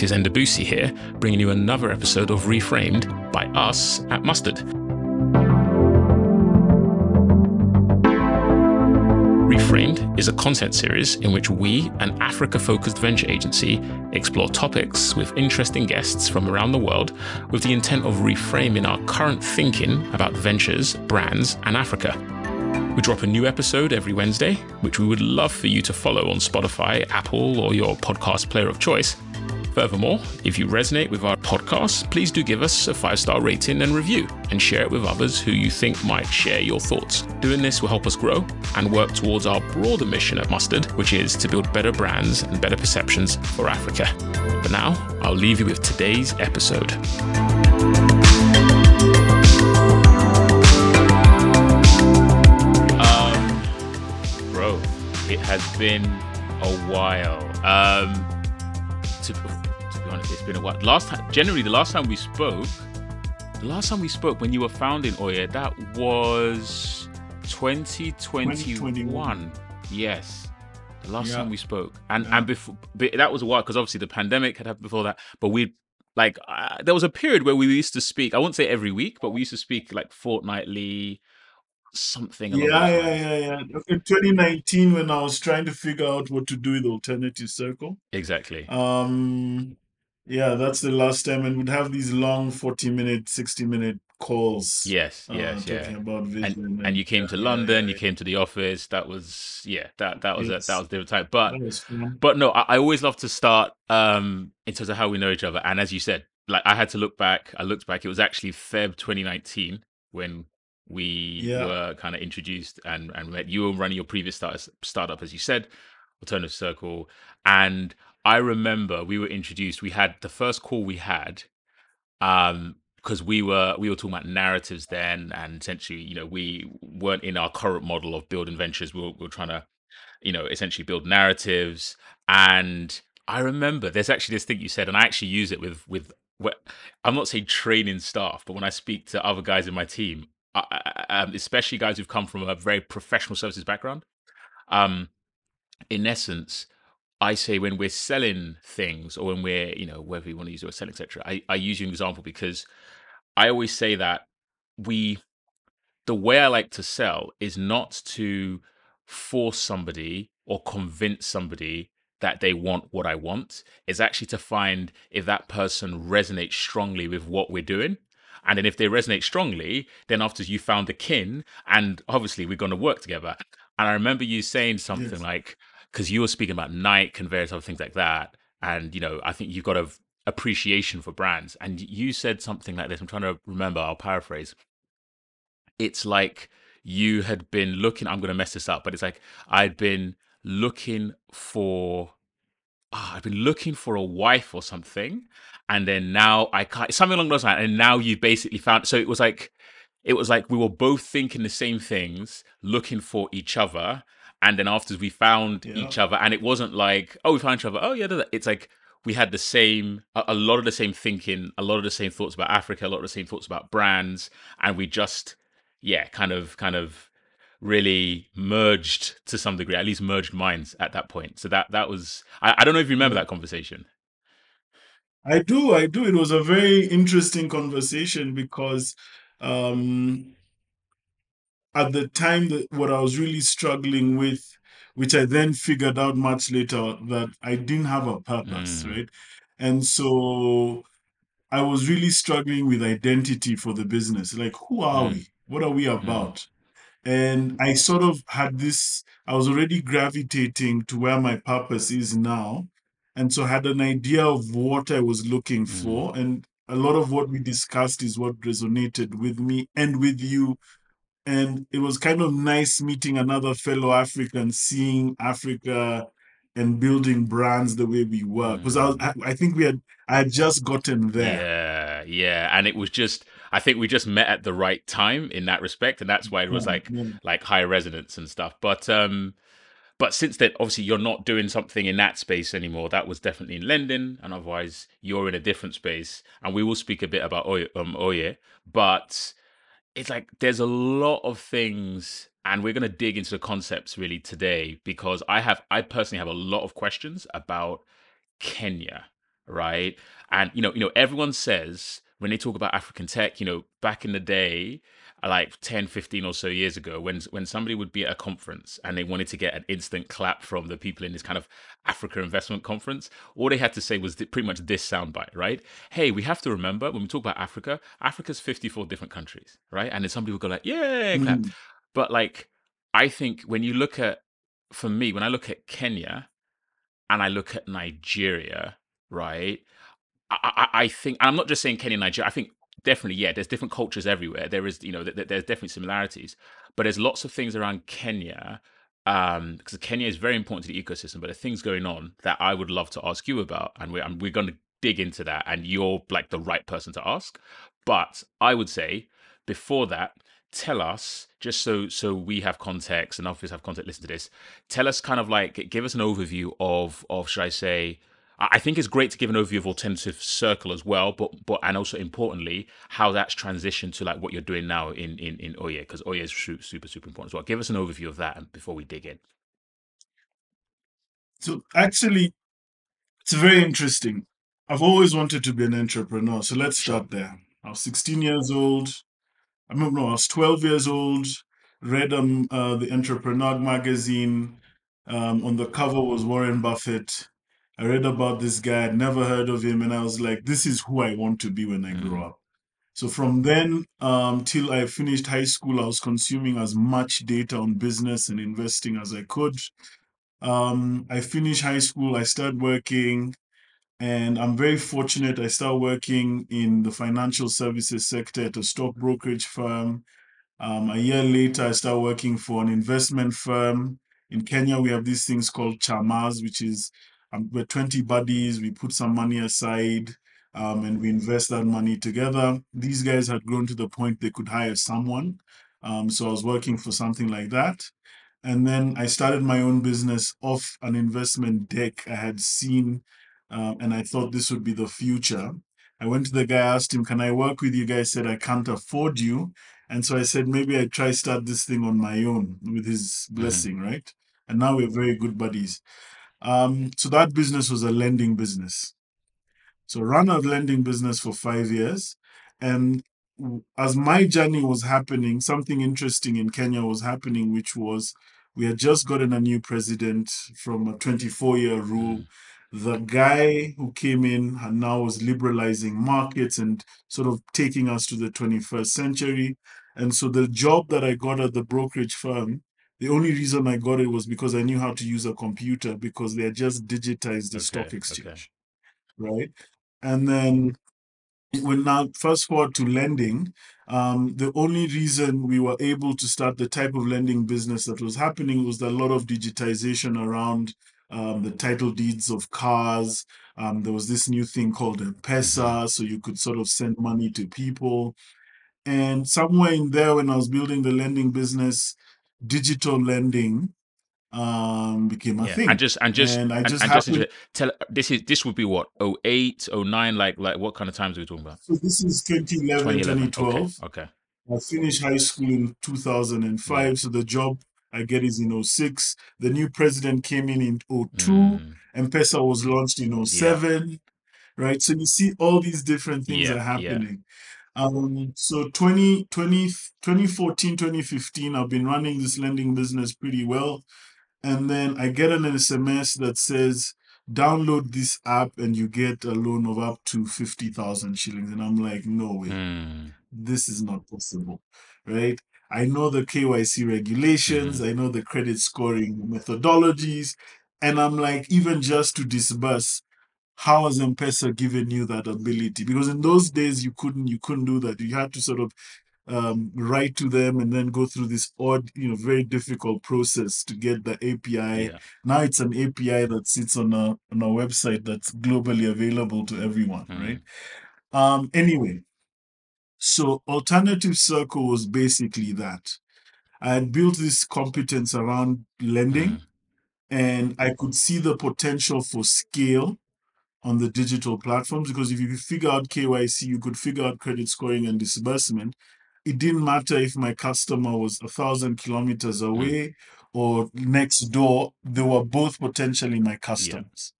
This is Endabusi here, bringing you another episode of Reframed by us at Mustard. Reframed is a content series in which we, an Africa focused venture agency, explore topics with interesting guests from around the world with the intent of reframing our current thinking about ventures, brands, and Africa. We drop a new episode every Wednesday, which we would love for you to follow on Spotify, Apple, or your podcast player of choice. Furthermore, if you resonate with our podcast, please do give us a five star rating and review and share it with others who you think might share your thoughts. Doing this will help us grow and work towards our broader mission at Mustard, which is to build better brands and better perceptions for Africa. But now, I'll leave you with today's episode. Um, bro, it has been a while. Um, it's been a while. Last time, generally, the last time we spoke, the last time we spoke when you were founding Oye, that was 2021. 2021. Yes. The last Yeah. time we spoke, and Yeah. and before that was a while because obviously the pandemic had happened before that. But we like uh, there was a period where we used to speak. I won't say every week, but we used to speak like fortnightly, something. Yeah, yeah, yeah, yeah. In 2019, when I was trying to figure out what to do with Alternative Circle, Exactly. um, yeah, that's the last time, and we'd have these long 40 minute, 60 minute calls, Yes, uh, yes, talking yeah. about vision. And and you came yeah, to yeah, London. yeah, You came to the office. That was yeah. That that was a, that Yes. was different type. But That was fun. but no, I, I always love to start um in terms of how we know each other. And as you said, like I had to look back. I looked back. It was actually Feb 2019 when we Yeah. were kind of introduced and and met. You were running your previous start, startup, as you said, Alternative Circle. And I remember we were introduced. We had the first call we had um because we were we were talking about narratives then and essentially you know we weren't in our current model of building ventures we were, we were trying to you know essentially build narratives and i remember there's actually this thing you said and i actually use it with with i'm not saying training staff but when i speak to other guys in my team I, I, um, especially guys who've come from a very professional services background um in essence I say when we're selling things or when we're, you know, whether you want to use the word selling, etc. I, I use you an example because I always say that we the way I like to sell is not to force somebody or convince somebody that they want what I want. It's actually to find if that person resonates strongly with what we're doing. And then if they resonate strongly, then after you found the kin, and obviously we're going to work together. And I remember you saying something Yes. like, because you were speaking about Nike and various other things like that. And, you know, I think you've got a appreciation for brands. And you said something like this. I'm trying to remember, I'll paraphrase it's like you had been looking i'm going to mess this up but it's like i'd been looking for ah, i'd been looking for a wife or something and then now i can't something along those lines and now you basically found so it was like it was like we were both thinking the same things looking for each other and then after we found Yeah. each other and it wasn't like oh we found each other. Oh yeah it's like we had the same a, a lot of the same thinking a lot of the same thoughts about africa a lot of the same thoughts about brands and we just yeah kind of kind of really merged to some degree at least merged minds at that point. So that that was i, I don't know if you remember that conversation. I do, I do. It was a very interesting conversation because um, at the time that what I was really struggling with, which I then figured out much later that I didn't have a purpose, Mm. right? And so I was really struggling with identity for the business. Like, who are Mm. we? What are we about? And I sort of had this, I was already gravitating to where my purpose is now. And so I had an idea of what I was looking Mm. for. And a lot of what we discussed is what resonated with me and with you. And it was kind of nice meeting another fellow African, seeing Africa and building brands the way we were. Because I, was- I I think we had I had just gotten there. Yeah, yeah, and it was just I think we just met at the right time in that respect, and that's why it was Yeah, like yeah. like high resonance and stuff. But um, but since then, obviously, you're not doing something in that space anymore. That was definitely in London, and otherwise, you're in a different space. And we will speak a bit about Oye, um, Oye but it's like there's a lot of things and we're going to dig into the concepts really today because i have i personally have a lot of questions about kenya right? And you know, you know, everyone says when they talk about African tech, you know, back in the day, like 10 15 or so years ago when when somebody would be at a conference and they wanted to get an instant clap from the people in this kind of africa investment conference all they had to say was pretty much this soundbite right hey we have to remember when we talk about africa africa's 54 different countries right and then somebody would go like yeah clap Mm. but like i think when you look at for me when i look at kenya and i look at nigeria right I, I, I think I'm not just saying Kenya, Nigeria. I think definitely, yeah, there's different cultures everywhere. There is, you know, th- th- there's definitely similarities, but there's lots of things around Kenya um because Kenya is very important to the ecosystem, but there's things going on that I would love to ask you about, and we're and we're going to dig into that, and you're like the right person to ask. But I would say before that, tell us just so so we have context and others have context. Listen to this. Tell us kind of like give us an overview of of should I say I think it's great to give an overview of alternative circle as well, but but and also importantly how that's transitioned to like what you're doing now in in in Oye because Oye is super super important as well. Give us an overview of that before we dig in. So actually, it's very interesting. I've always wanted to be an entrepreneur. So let's start there. I was 16 years old. I remember no, I was 12 years old. Read um uh, the Entrepreneur magazine. Um, on the cover was Warren Buffett. I read about this guy, I'd never heard of him, and I was like, this is who I want to be when I grow Mm. up. So from then um, till I finished high school, I was consuming as much data on business and investing as I could. Um, I finished high school, I started working, and I'm very fortunate. I started working in the financial services sector at a stock brokerage firm. Um, a year later, I started working for an investment firm. In Kenya, we have these things called chamas, which is um, we're 20 buddies. We put some money aside um, and we invest that money together. These guys had grown to the point they could hire someone. Um, so I was working for something like that. And then I started my own business off an investment deck I had seen, um, and I thought this would be the future. I went to the guy, asked him, Can I work with you? Guy said, I can't afford you. And so I said, maybe I try start this thing on my own with his blessing, right? And now we're very good buddies. Um, so that business was a lending business. So ran a lending business for five years. And as my journey was happening, something interesting in Kenya was happening, which was we had just gotten a new president from a 24 year rule. The guy who came in and now was liberalizing markets and sort of taking us to the 21st century. And so the job that I got at the brokerage firm, the only reason I got it was because I knew how to use a computer because they had just digitized the Okay, stock okay. exchange. Right. And then when now fast forward to lending, um, the only reason we were able to start the type of lending business that was happening was a lot of digitization around um, the title deeds of cars. Um, there was this new thing called M-Pesa, so you could sort of send money to people. And somewhere in there, when I was building the lending business, digital lending um, became a Yeah, thing. and just and just And I and, just and just happened. inter- tell this is this would be what 08, 09, like like what kind of times are we talking about? So this is 2011, 2011. 2012. Okay, okay. I finished high school in 2005. Yeah. So the job I get is in 06. The new president came in in 02. Mm, M-Pesa was launched in 07. Right. So you see all these different things Yeah, are yeah. happening. Um, so 20, 20, 2014, 2015, I've been running this lending business pretty well. And then I get an SMS that says, download this app and you get a loan of up to 50,000 shillings. And I'm like, no way Mm, this is not possible, right? I know the KYC regulations, I know the credit scoring methodologies, and I'm like, even just to disburse, how has M-Pesa given you that ability? Because in those days you couldn't you couldn't do that. You had to sort of um, write to them and then go through this odd, you know, very difficult process to get the API. yeah. Now it's an API that sits on a on a website that's globally available to everyone, Mm. right? Um, anyway, so Alternative Circle was basically that. I had built this competence around lending Mm. and I could see the potential for scale on the digital platforms because if you figure out KYC, you could figure out credit scoring and disbursement. It didn't matter if my customer was a thousand kilometers hmm. away or next door, they were both potentially my customers.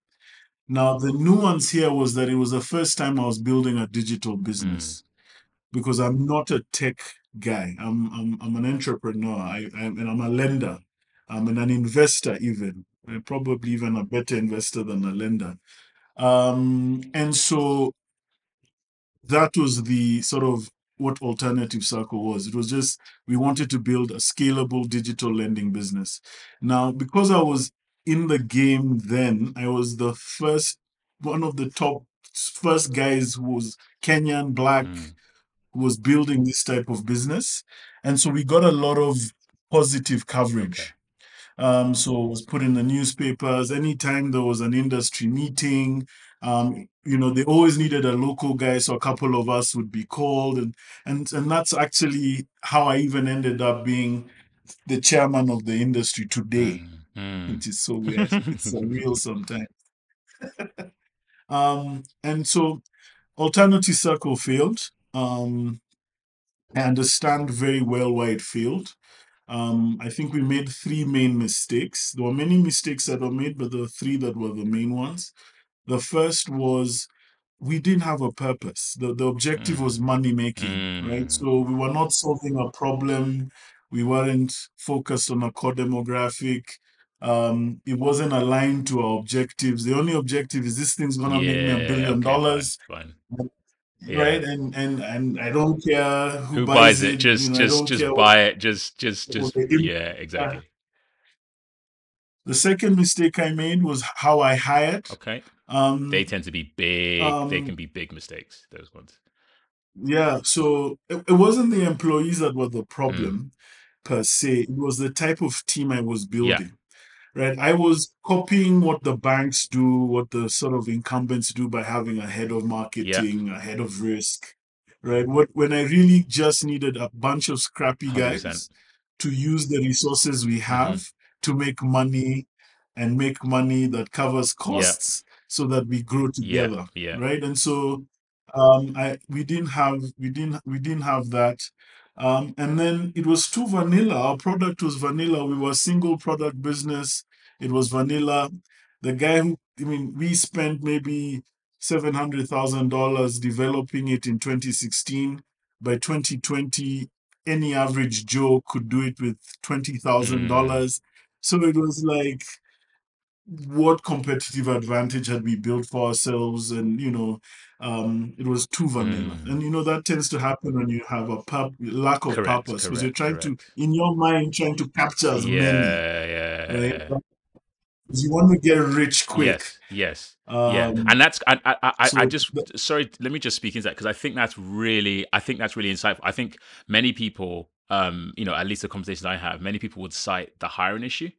Now, the nuance here was that it was the first time I was building a digital hmm. business because I'm not a tech guy. I'm I'm, I'm an entrepreneur. I, I'm, and I'm a lender. I'm an investor even. I'm probably even a better investor than a lender. Um, and so that was the sort of what Alternative Circle was. It was just we wanted to build a scalable digital lending business. Now, because I was in the game then, I was the first one of the top first guys who was Kenyan black Mm. who was building this type of business. And so we got a lot of positive coverage. Okay. Um, so it was put in the newspapers. Anytime there was an industry meeting, um, you know, they always needed a local guy, so a couple of us would be called, and and and that's actually how I even ended up being the chairman of the industry today, Mm. Mm. which is so weird. it's surreal sometimes. um, and so Alternative Circle failed. Um, I understand very well why it failed. Um, I think we made three main mistakes. There were many mistakes that were made, but there were three that were the main ones. The first was we didn't have a purpose. The, the objective was money making, right? Mm. So we were not solving a problem. We weren't focused on a core demographic. Um, it wasn't aligned to our objectives. The only objective is this thing's gonna make me a billion okay, dollars fine. right? Yeah. And and and I don't care who, Who buys, buys it? You Just know, just just care what- buy it. Just just just yeah, exactly. The second mistake I made was how I hired. Okay. Um, They tend to be big. they um, can be big mistakes. Those ones. yeah, so it, it wasn't the employees that were the problem Mm. per se. It was the type of team I was building. Right, I was copying what the banks do, what the sort of incumbents do by having a head of marketing, a head of risk, right? What when I really just needed a bunch of scrappy 100%. guys to use the resources we have to make money and make money that covers costs so that we grow together Yeah. right? And so um i we didn't have we didn't we didn't have that um and then it was too vanilla. Our product was vanilla. We were a single product business. It was vanilla. The guy who i mean we spent maybe seven hundred thousand dollars developing it in 2016 by 2020 any average joe could do it with twenty thousand dollars. So it was like what competitive advantage had we built for ourselves? And you know um it was too vanilla Mm. and you know that tends to happen when you have a purp- lack of Correct, purpose because you're trying correct. to in your mind trying to capture as Yeah, many yeah, right yeah. you want to get rich quick Yes, yes, yeah, um and that's I I I, I just the- sorry. Let me just speak into that because I think that's really I think that's really insightful. I think many people, um, you know, at least the conversations I have, many people would cite the hiring issue.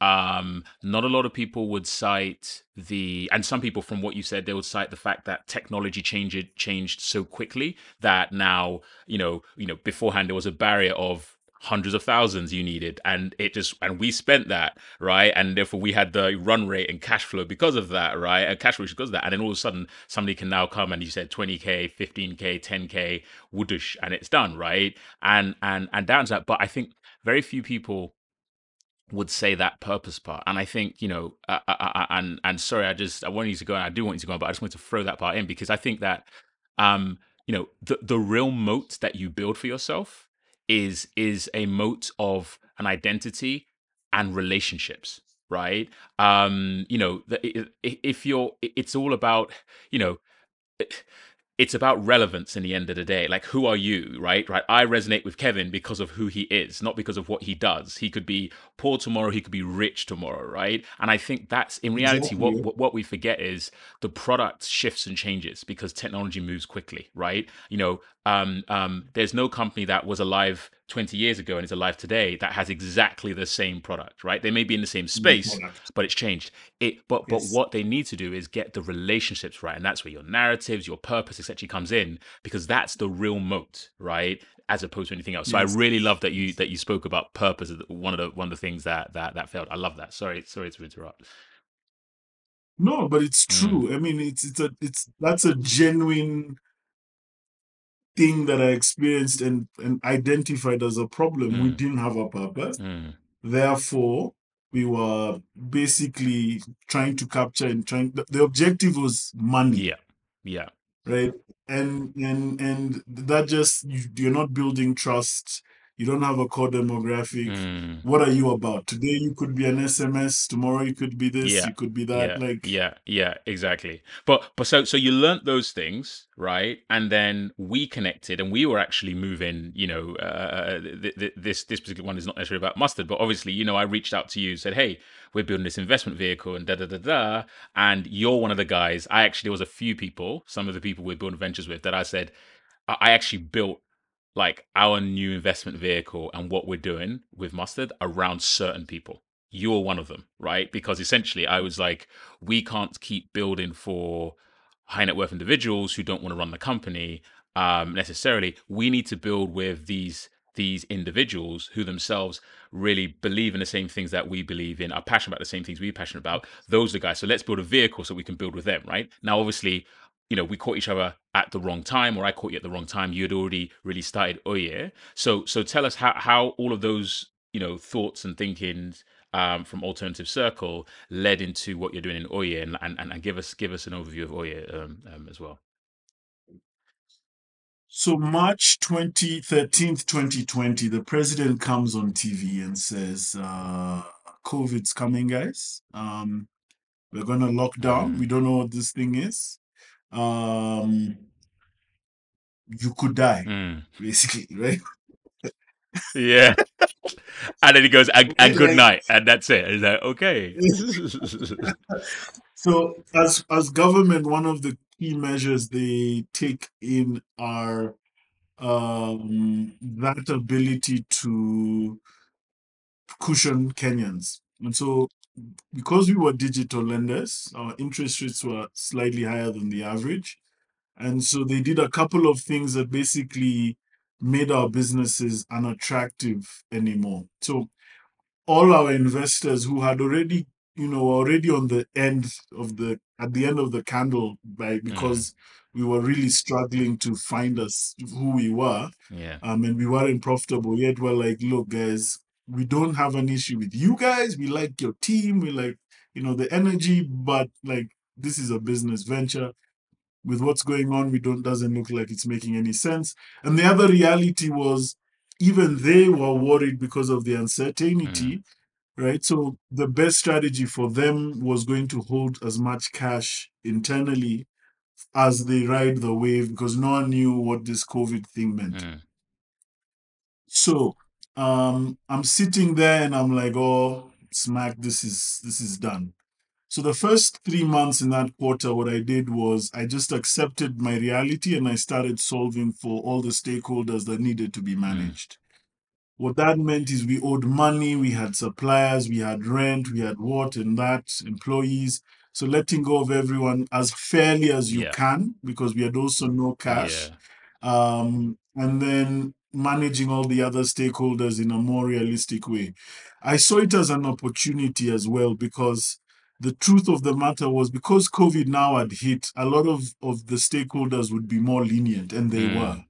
Um, not a lot of people would cite the, and some people, from what you said, they would cite the fact that technology changed changed so quickly that now, you know, you know, beforehand there was a barrier of hundreds of thousands you needed and it just and we spent that right? And therefore we had the run rate and cash flow because of that right? And cash flow because of that. And then all of a sudden somebody can now come and you said 20k 15k 10k woodish and it's done right? And and and down to that. But i think very few people would say that purpose part. And i think you know uh, uh, uh, and and sorry i just i want you to go i do want you to go on but i just want to throw that part in because i think that um you know the the real moat that you build for yourself is is a moat of an identity and relationships right? Um you know i- i- if you're it's all about you know it's about relevance in the end of the day. Like who are you right? Right? I resonate with kevin because of who he is not because of what he does. He could be poor tomorrow he could be rich tomorrow right? And i think that's in reality what Exactly. what, what we forget is the product shifts and changes because technology moves quickly right? You know um, um, there's no company that was alive 20 years ago and is alive today that has exactly the same product right? They may be in the same space but it's changed. It but but what they need to do is get the relationships right and that's where your narratives your purpose etc comes in because that's the real moat right as opposed to anything else. So Yes. i really love that you that you spoke about purpose one of the one of the things that that that failed. I love that. Sorry sorry to interrupt. No, but it's Mm. true. I mean, it's it's a it's that's a genuine thing that I experienced and and identified as a problem. We Mm. didn't have a purpose. Mm, Therefore, we were basically trying to capture and trying the, the objective was money Yeah. Yeah. right and and and that just you, you're not building trust you don't have a core demographic Mm. what are you about today you could be an sms tomorrow you could be this Yeah, you could be that yeah, like yeah, yeah, exactly. But but so so you learnt those things, right? And then we connected, and we were actually moving. You know, uh, th- th- this this particular one is not necessarily about mustard, but obviously, you know, I reached out to you, said, "Hey, we're building this investment vehicle," and da da da da. And you're one of the guys. I actually there was a few people, some of the people we're building ventures with, that I said I I actually built like our new investment vehicle and what we're doing with mustard around certain people. You're one of them right? Because essentially i was like we can't keep building for high net worth individuals who don't want to run the company um, necessarily. We need to build with these these individuals who themselves really believe in the same things that we believe in are passionate about the same things we're passionate about. Those are the guys. So let's build a vehicle so we can build with them right? Now obviously you know, we caught each other at the wrong time, or I caught you at the wrong time. You had already really started Oye. So, so tell us how how all of those you know thoughts and thinkings um, from Alternative Circle led into what you're doing in Oye, and and, and give us give us an overview of Oye um, um, as well. So March 20, 13th, 2020, the president comes on TV and says, uh, COVID's coming, guys. Um, we're gonna lock down. Mm. We don't know what this thing is. Um, you could die, Mm. basically, right? Yeah, and then he goes and, and good night, and that's it. It's like okay. So as as government, one of the key measures they take in are um, that ability to cushion Kenyans. And so because we were digital lenders, our interest rates were slightly higher than the average. And so they did a couple of things that basically made our businesses unattractive anymore. So all our investors who had already, you know, were already on the end of the at the end of the candle by because we were really struggling to find us who we were yeah. um, and we weren't profitable yet. We're like, look, guys, we don't have an issue with you guys. We like your team. We like, you know, the energy, but like this is a business venture. With what's going on, we don't doesn't look like it's making any sense. And the other reality was even they were worried because of the uncertainty, right? So the best strategy for them was going to hold as much cash internally as they ride the wave because no one knew what this COVID thing meant. Mm. So um I'm sitting there and I'm like, oh smack, this is this is done. So the first three months in that quarter, what I did was I just accepted my reality and I started solving for all the stakeholders that needed to be managed. What that meant is we owed money, we had suppliers, we had rent, we had what and that, employees. So letting go of everyone as fairly as you Yeah. can, because we had also no cash Yeah. um, and then managing all the other stakeholders in a more realistic way. I saw it as an opportunity as well because the truth of the matter was because COVID now had hit, a lot of, of the stakeholders would be more lenient, and they Mm. were.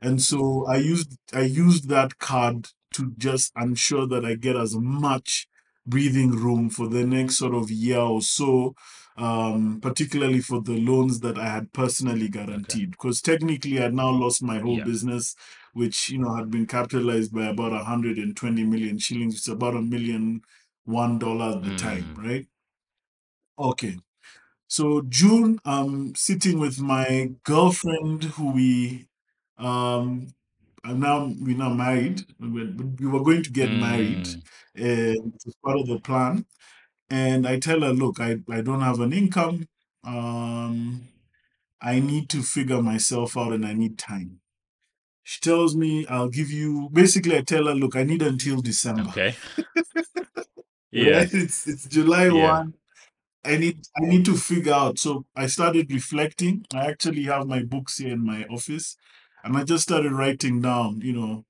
And so I used I used that card to just ensure that I get as much breathing room for the next sort of year or so, um, particularly for the loans that I had personally guaranteed. Because technically, I had now lost my whole Yeah. business, which you know had been capitalized by about 120 million shillings. It's about a million one dollar at the time, Mm. right? Okay. So June, I'm sitting with my girlfriend who we um are now we're now married. We we were going to get married Mm. and it's part of the plan. And I tell her, look, I, I don't have an income. Um I need to figure myself out and I need time. She tells me I'll give you basically I tell her, look, I need until December. Okay. Yeah. Right? It's it's July Yeah. 1. I need I need to figure out. So I started reflecting. I actually have my books here in my office, and I just started writing down, you know,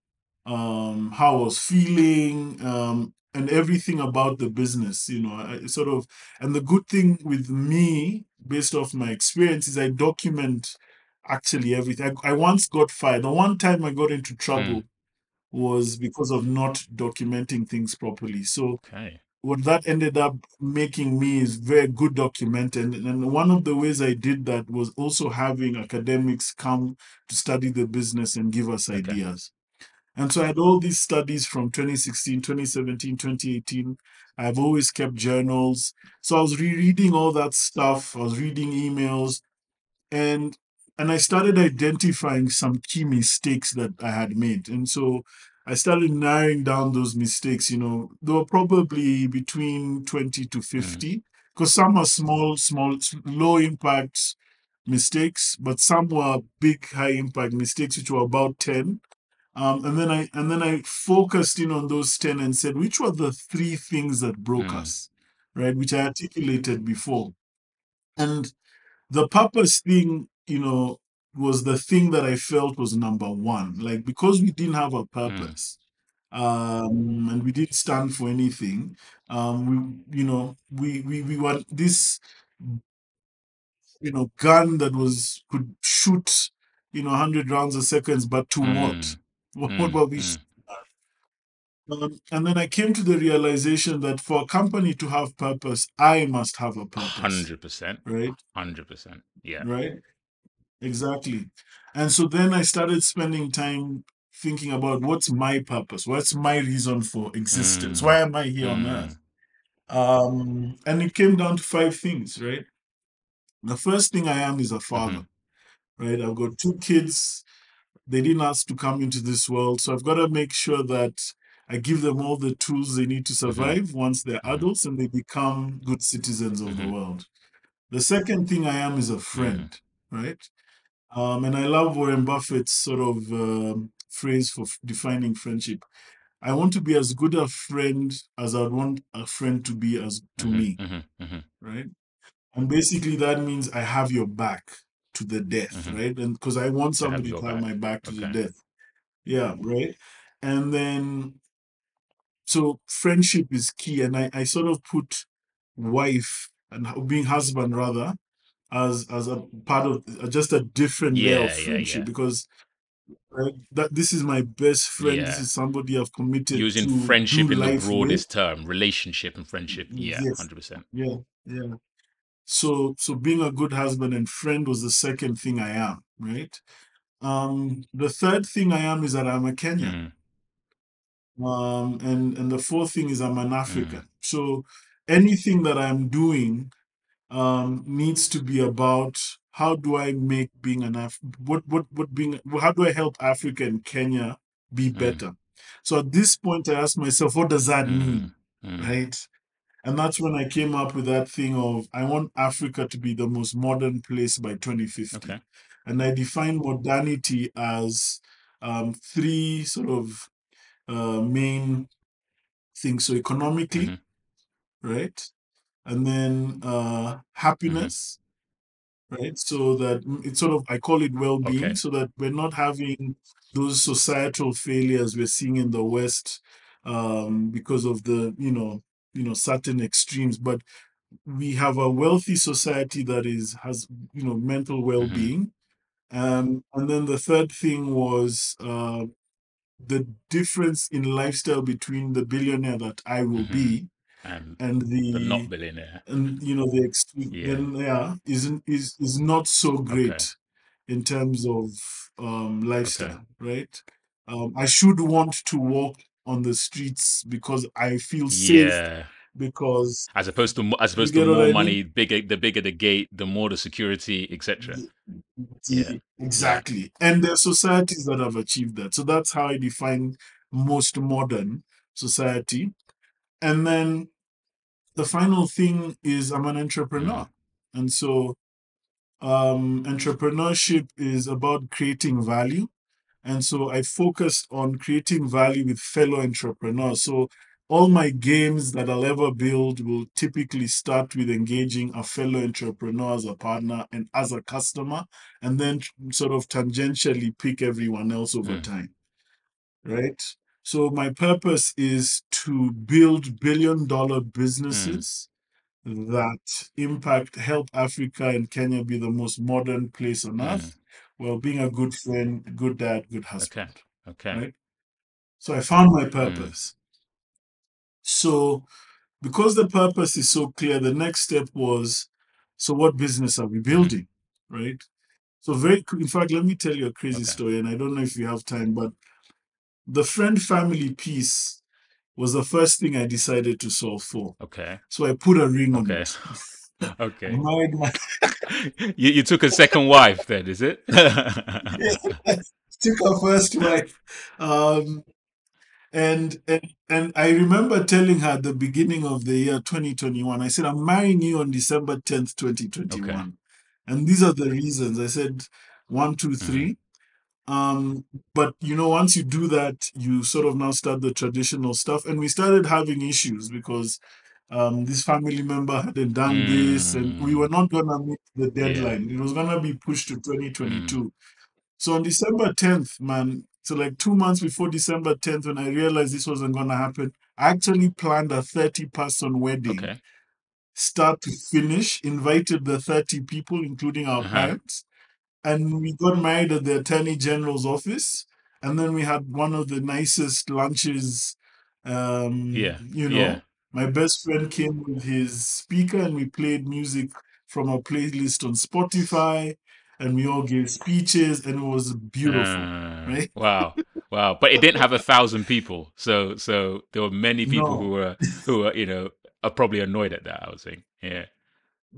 um, how I was feeling, um, and everything about the business. You know, I sort of. And the good thing with me, based off my experience, is I document actually everything. I, I once got fired. The one time I got into trouble mm. was because of not documenting things properly. So Okay. what that ended up making me is very good documented. And one of the ways I did that was also having academics come to study the business and give us Okay. ideas. And so I had all these studies from 2016, 2017, 2018. I've always kept journals. So I was rereading all that stuff. I was reading emails and and I started identifying some key mistakes that I had made. And so I started narrowing down those mistakes. You know, there were probably between 20 to hmm. 50, because some are small, small, low impact mistakes, but some were big, high impact mistakes, which were about 10. Um, and then I and then I focused in on those 10 and said, which were the three things that broke Mm. us, right? Which I articulated before. And the purpose thing, you know, was the thing that I felt was number one. Like because we didn't have a purpose, um, and we didn't stand for anything, um, we, you know, we we we were this, you know, gun that was could shoot, you know, hundred rounds a second, but to? Mm. What, Mm. what were we? Mm. Um, and then I came to the realization that for a company to have purpose, I must have a purpose, Hundred percent. right? Hundred percent. Yeah. right? Exactly. And so then I started spending time thinking about what's my purpose? What's my reason for existence? Mm. Why am I here on Mm. earth? Um, and it came down to five things, right? The first thing I am is a father, right? I've got two kids. They didn't ask to come into this world. So I've got to make sure that I give them all the tools they need to survive once they're Mhm. adults and they become good citizens of the Mhm. world. The second thing I am is a friend, right? Um, and I love Warren Buffett's sort of um, phrase for f- defining friendship. I want to be as good a friend as I want a friend to be as to Mhm. me, right? And basically that means I have your back to the death, Mhm. right? And because I want somebody to have my back to the death. Yeah, right. And then so friendship is key, and I, I sort of put wife and being husband rather as as a part of uh, just a different layer of Yeah, yeah, friendship yeah. because right, that this is my best friend. This is somebody I've committed Using friendship in the life with. broadest term, relationship and friendship. Yeah, Yes. hundred percent. Yeah, yeah. So so being a good husband and friend was the second thing I am, right? Um, the third thing I am is that I'm a Kenyan. Mm. Um, and and the fourth thing is I'm an African. So anything that I'm doing um needs to be about how do I make being an Af- what what what being how do I help Africa and Kenya be Mm. better? So at this point I ask myself, what does that mean? Mm. Mm. Right? And that's when I came up with that thing of I want Africa to be the most modern place by 2050. Okay. And I define modernity as um, three sort of uh, main things. So economically, Mhm. right? And then uh, happiness, right? So that mm, it's sort of, I call it well being, Okay. so that we're not having those societal failures we're seeing in the West um, because of the, you know, you know, certain extremes. But we have a wealthy society that is has you know mental well-being um, and then the third thing was uh, the difference in lifestyle between the billionaire that I will Mhm. be And and the the not billionaire. and you know the extreme Yeah. isn't is is not so great Okay. in terms of um lifestyle right um i should want to walk on the streets because i feel safe Yeah. because As opposed to as opposed to more I mean? money, bigger the bigger the gate, the more the security, etc. Yeah. Exactly. And there are societies that have achieved that. So that's how I define most modern society. And then the final thing is I'm an entrepreneur. And so um, entrepreneurship is about creating value. And so I focused on creating value with fellow entrepreneurs. So all my games that I'll ever build will typically start with engaging a fellow entrepreneur as a partner and as a customer, and then sort of tangentially pick everyone else over Mm. time. Right? So my purpose is to build billion dollar businesses that impact help Africa and Kenya be the most modern place on Mm. earth while being a good friend, good dad, good husband. Okay. Okay. Right? So I found my Mm. purpose. So because the purpose is so clear, the next step was so what business are we Mm-hmm. building? Right. So very in fact, let me tell you a crazy Okay. story, and I don't know if you have time, but the friend family piece was the first thing I decided to solve for. Okay. So I put a ring on Okay. it. Okay. married my you, you took a second wife then, is it? took her first wife. Um, and, and and I remember telling her at the beginning of the year 2021, I said, I'm marrying you on December 10th, 2021. Okay. And these are the reasons. I said one, two, three. Um, but you know, once you do that, you sort of now start the traditional stuff. And we started having issues because um, this family member hadn't done this, and we Mm. were not gonna meet the Yeah. deadline. It was gonna be pushed to 2022. So on December 10th, man, so like two months before December 10th, when I realized this wasn't gonna happen, I actually planned a 30 person wedding, Okay. start to finish, invited the 30 people, including our Uh-huh. parents, and we got married at the Attorney General's office. And then we had one of the nicest lunches. Um, Yeah. you know, Yeah. My best friend came with his speaker and we played music from a playlist on Spotify and we all gave speeches and it was beautiful, Uh, right? Wow. Wow. But it didn't have a thousand people. So so there were many people who were who were, you know, are probably annoyed at that, I would think. Yeah.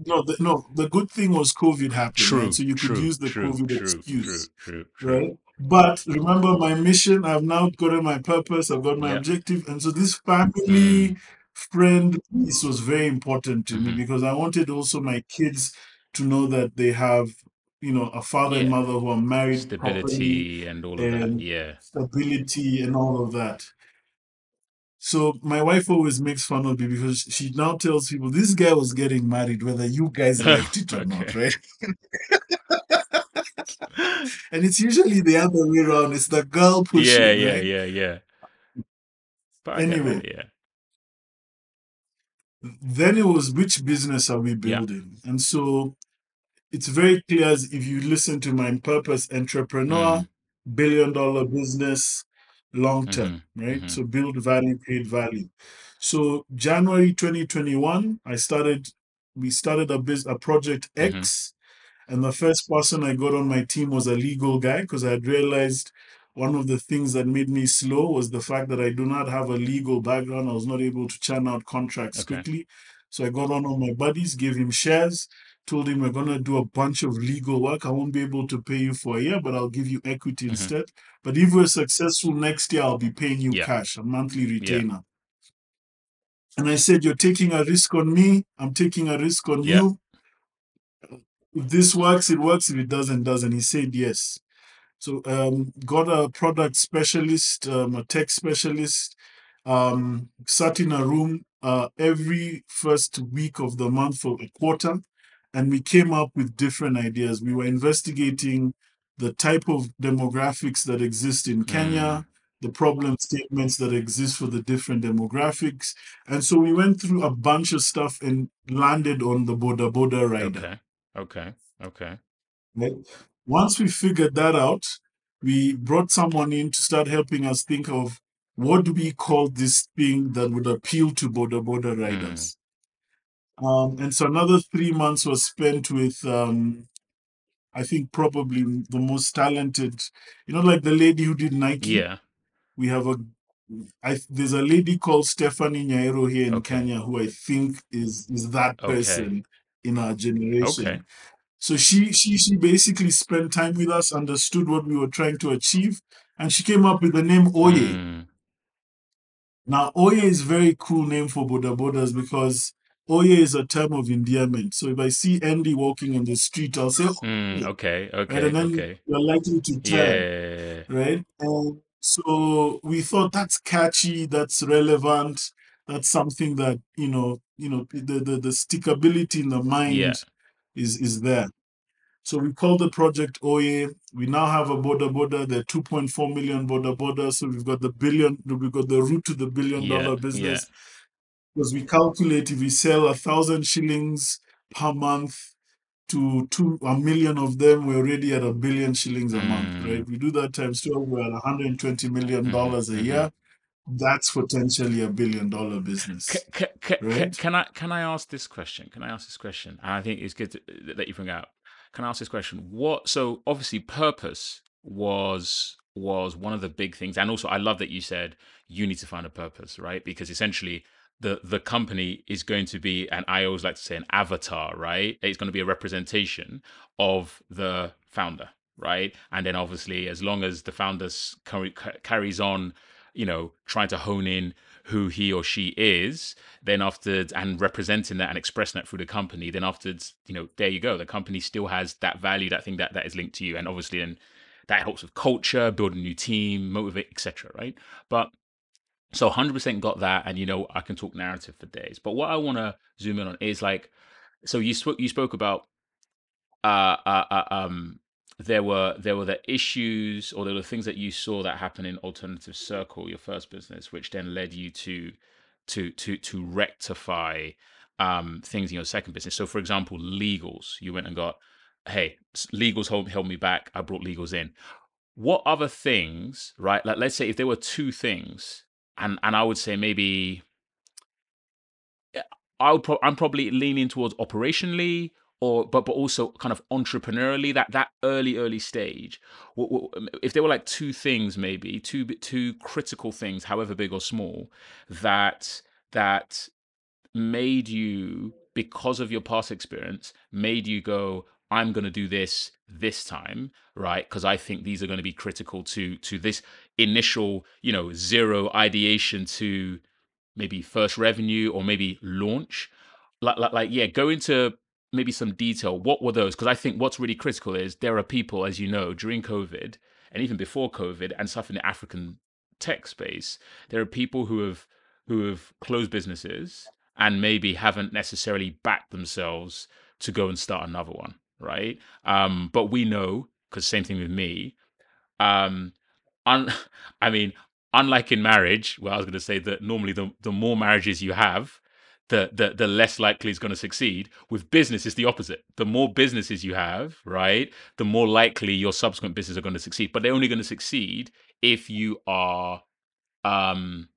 no, the, no. The good thing was COVID happened, True. right? So you could True. use the True. COVID excuse, True. True. True. right? But remember my mission, I've now gotten my purpose, I've got my Yeah. objective. And so this family Mm. Friend piece was very important to me Mhm. because I wanted also my kids to know that they have, you know, a father and mother who are married properly, Stability and all of that. Yeah. stability and all of that. So my wife always makes fun of me because she now tells people this guy was getting married whether you guys liked it or not, right? And it's usually the other way around. It's the girl pushing, yeah, yeah, right? yeah, yeah. But Anyway, yeah. Then it was which business are we Yeah. building? And so it's very clear as if you listen to my purpose entrepreneur, Mm. billion dollar business, long term, right? mhm. So build value, create value. So January 2021, I started, we started a biz, a project. X, and the first person I got on my team was a legal guy because I had realized one of the things that made me slow was the fact that I do not have a legal background. I was not able to churn out contracts Okay. quickly. So I got on of my buddies, gave him shares, told him we're gonna do a bunch of legal work. I won't be able to pay you for a year, but I'll give you equity Mhm. instead. But if we're successful next year, I'll be paying you Yeah. cash, a monthly Yeah. retainer. And I said, You're taking a risk on me, I'm taking a risk on Yeah. you. If this works, it works. If it doesn't, doesn't. He said yes. So um, got a product specialist, um, a tech specialist, um, sat in a room uh, every first week of the month for a quarter, and we came up with different ideas. We were investigating the type of demographics that exist in Kenya, the problem statements that exist for the different demographics, and so we went through a bunch of stuff and landed on the Boda Boda rider. Okay. Okay. Okay. Right? Once we figured that out, we brought someone in to start helping us think of what do we call this thing that would appeal to Boda Boda riders. Um, and so another three months was spent with, um, I think, probably the most talented, you know, like the lady who did Nike. Yeah. We have a, I, there's a lady called Stephanie Nyairo here in Okay. Kenya who I think is is that Okay. person in our generation. Okay. So she she she basically spent time with us, understood what we were trying to achieve, and she came up with the name Oye. Mm. Now Oye is very cool name for Boda Bodas because Oye is a term of endearment. So if I see Andy walking on the street, I'll say, Mm. Oye, Okay. right? Okay. And then Okay. you're likely to turn, Yeah. right? And so we thought that's catchy, that's relevant, that's something that you know, you know, the the, the stickability in the mind Yeah. Is is there. So we call the project Oye. We now have a Boda Boda, There are 2.4 million Boda Boda. So we've got the billion, we've got the route to the billion Yeah. dollar Yeah. business. Because we calculate if we sell a thousand shillings per month to two a million of them, we're already at a billion shillings a month, Mm. right? We do that times 12, we're at 120 million Mhm. dollars a Mhm. year. That's potentially a billion dollar business. Can, can, right? can, I can I ask this question? Can I ask this question? And I think it's good to, that you bring out. Can I ask this question? What? So obviously, purpose was was one of the big things, and also I love that you said you need to find a purpose, right? Because essentially, the the company is going to be, and I always like to say, an avatar, right? It's going to be a representation of the founder, right? And then obviously, as long as the founder carries on, you know, trying to hone in who he or she is, then after and representing that and expressing that through the company, then afterwards, you know, there you go. The company still has that value, that thing that that is linked to you, and obviously, then that helps with culture, build a new team, motivate, etc. Right? But so 100% got that, and you know, I can talk narrative for days. But what I want to zoom in on is like, so you spoke you spoke about uh, uh, uh, um there were there were the issues or there were things that you saw that happen in alternative circle your first business which then led you to to to to rectify um things in your second business. So for example legals. You went and got hey legals held, held me back. I brought legals in. What other things right like let's say if there were two things and and i would say maybe i would pro- i'm probably leaning towards operationally or but but also kind of entrepreneurially that that early early stage um, if there were like two things maybe two two critical things however big or small that that made you because of your past experience made you go i'm going to do this this time right? Because i think these are going to be critical to to this initial you know zero ideation to maybe first revenue or maybe launch. Like like, like yeah go into maybe some detail. What were those? Because I think what's really critical is there are people, as you know, during COVID and even before COVID and stuff in the African tech space, there are people who have who have closed businesses and maybe haven't necessarily backed themselves to go and start another one, right? Um, but we know because same thing with me. Um, un- I mean, unlike in marriage, where I was going to say that normally the the more marriages you have, the the the less likely it's going to succeed. With business, it's the opposite. The more businesses you have, right, the more likely your subsequent businesses are going to succeed. But they're only going to succeed if you are um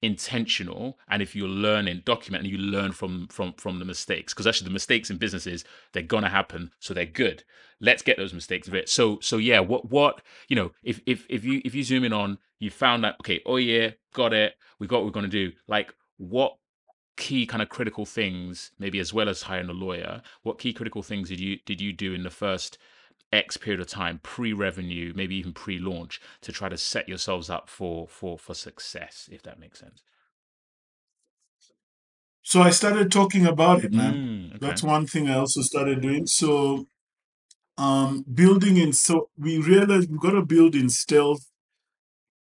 intentional and if you learn and document and you learn from from from the mistakes because actually the mistakes in businesses they're gonna happen so they're good let's get those mistakes it. so so yeah what what you know if if if you if you zoom in on you found that okay oh yeah got it we got what we're gonna do like what key kind of critical things, maybe as well as hiring a lawyer, what key critical things did you did you do in the first X period of time, pre-revenue, maybe even pre-launch, to try to set yourselves up for for for success, if that makes sense? So I started talking about it, man. Mm, okay. That's one thing I also started doing. So um building in so we realized we gotta build in stealth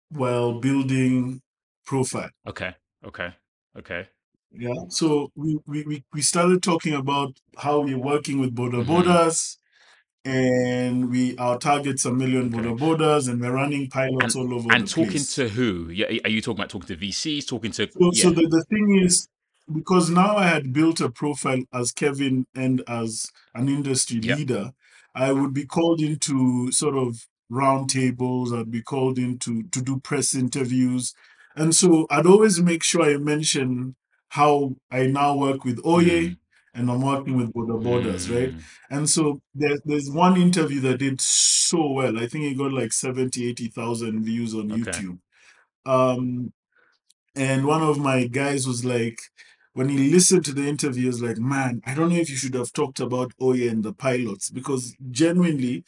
while building profile. Okay. Okay. Okay. Yeah. So we, we, we started talking about how we're working with Boda mm-hmm. Bodas and we our target's a million. Boda Bodas and we're running pilots all over and talking place. to who? Yeah, are you talking about talking to VCs, talking to So, yeah. so the, the thing is because now I had built a profile as Kevin and as an industry leader, I would be called into sort of roundtables, I'd be called into to do press interviews. And so I'd always make sure I mention how I now work with Oye mm. and I'm working with Boda Bodas, mm. right? And so there, there's one interview that did so well. I think it got like 70, 80,000 views on okay. YouTube. Um, and one of my guys was like, when he listened to the interview, he was like, man, I don't know if you should have talked about Oye and the pilots because genuinely,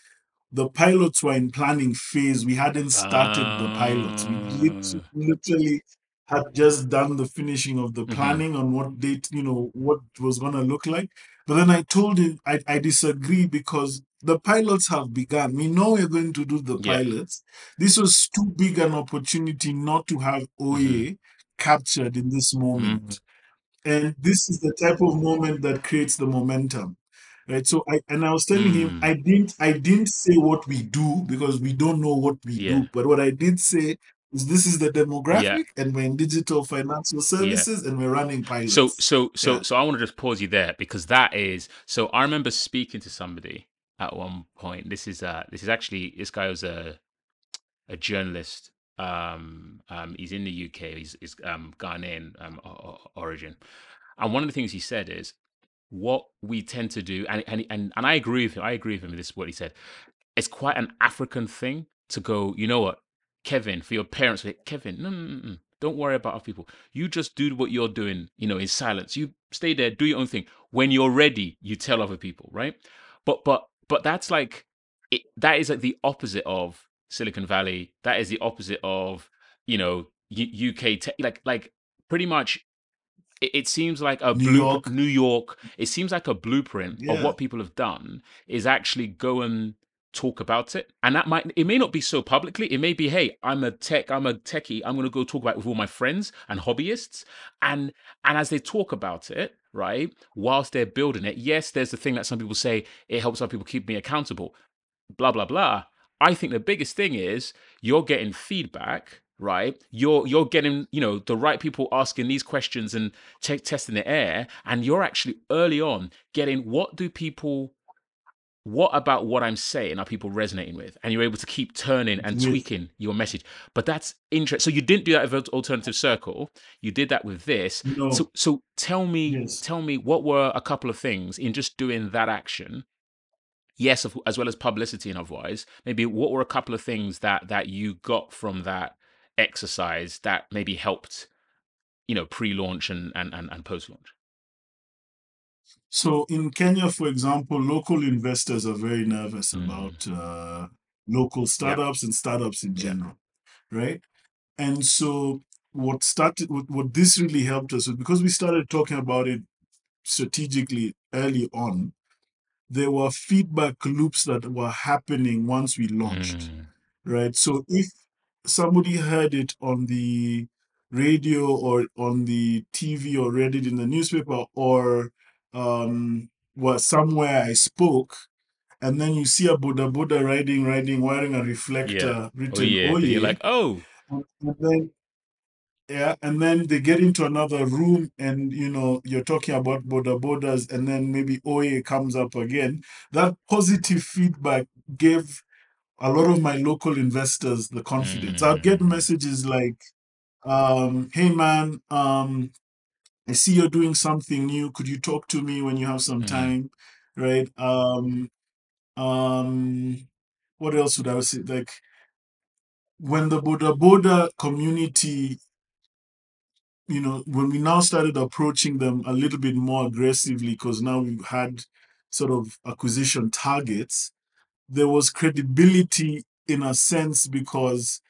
the pilots were in planning phase. We hadn't started uh... the pilots. We ah. literally had just done the finishing of the mm-hmm. planning mm-hmm. on what date, you know, what was going to look like. But then I told him I, I disagree because the pilots have begun. We know we're going to do the yeah. pilots. This was too big an opportunity not to have Oye mm-hmm. captured in this moment. Mm-hmm. And this is the type of moment that creates the momentum. Right. So I and I was telling mm. him I didn't I didn't say what we do because we don't know what we yeah. do. But what I did say this is the demographic yeah. and we're in digital financial services yeah. and we're running pilots so so so yeah. so i want to just pause you there because that is so i remember speaking to somebody at one point this is uh this is actually this guy was a a journalist Um, um, he's in the UK. He's, he's um, Ghanaian um, origin, and one of the things he said is what we tend to do, and and and, and I agree with him. I agree with him. This is what he said. It's quite an African thing to go. You know what, Kevin, for your parents, Kevin, no, no, no, don't worry about other people. You just do what you're doing. You know, in silence. You stay there, do your own thing. When you're ready, you tell other people, right? But but but that's like it, that is like the opposite of Silicon Valley. That is the opposite of you know U- UK tech. Like like pretty much it, it seems like a New blue, York. New York. It seems like a blueprint Yeah. of what people have done is actually go and talk about it. And that might it may not be so publicly. It may be, hey, I'm a tech, I'm a techie, I'm gonna go talk about it with all my friends and hobbyists. And and as they talk about it, right, whilst they're building it, yes, there's the thing that some people say it helps other people keep me accountable, blah, blah, blah. I think the biggest thing is you're getting feedback right you're you're getting you know the right people asking these questions and te- testing the air and you're actually early on getting what do people what about what i'm saying are people resonating with? And you're able to keep turning and With- tweaking your message. But that's interesting so you didn't do that with alternative circle. You did that with this. No. so so tell me Yes. tell me what were a couple of things in just doing that action? Yes as well as publicity and otherwise. Maybe what were a couple of things that that you got from that exercise that maybe helped you know pre-launch and and and, and post-launch So in Kenya, for example, local investors are very nervous Mm. about uh, local startups and startups in Yeah. general, right? And so what started, what, what this really helped us with, because we started talking about it strategically early on, there were feedback loops that were happening once we launched Mm. right? So if somebody heard it on the radio or on the TV or read it in the newspaper or um, was somewhere I spoke, and then you see a Boda Boda riding, riding, wearing a reflector oh written yeah Oye, you're like oh and and then yeah, and then they get into another room and you know you're talking about Boda Bodas and then maybe Oye comes up again. That positive feedback gave a lot of my local investors the confidence. I'd get Mm. messages like, um, hey man, um, I see you're doing something new. Could you talk to me when you have some Mm. time? Right. Um, um, what else would I say? Like when the Boda Boda community, you know, when we now started approaching them a little bit more aggressively, because now we've had sort of acquisition targets, there was credibility in a sense because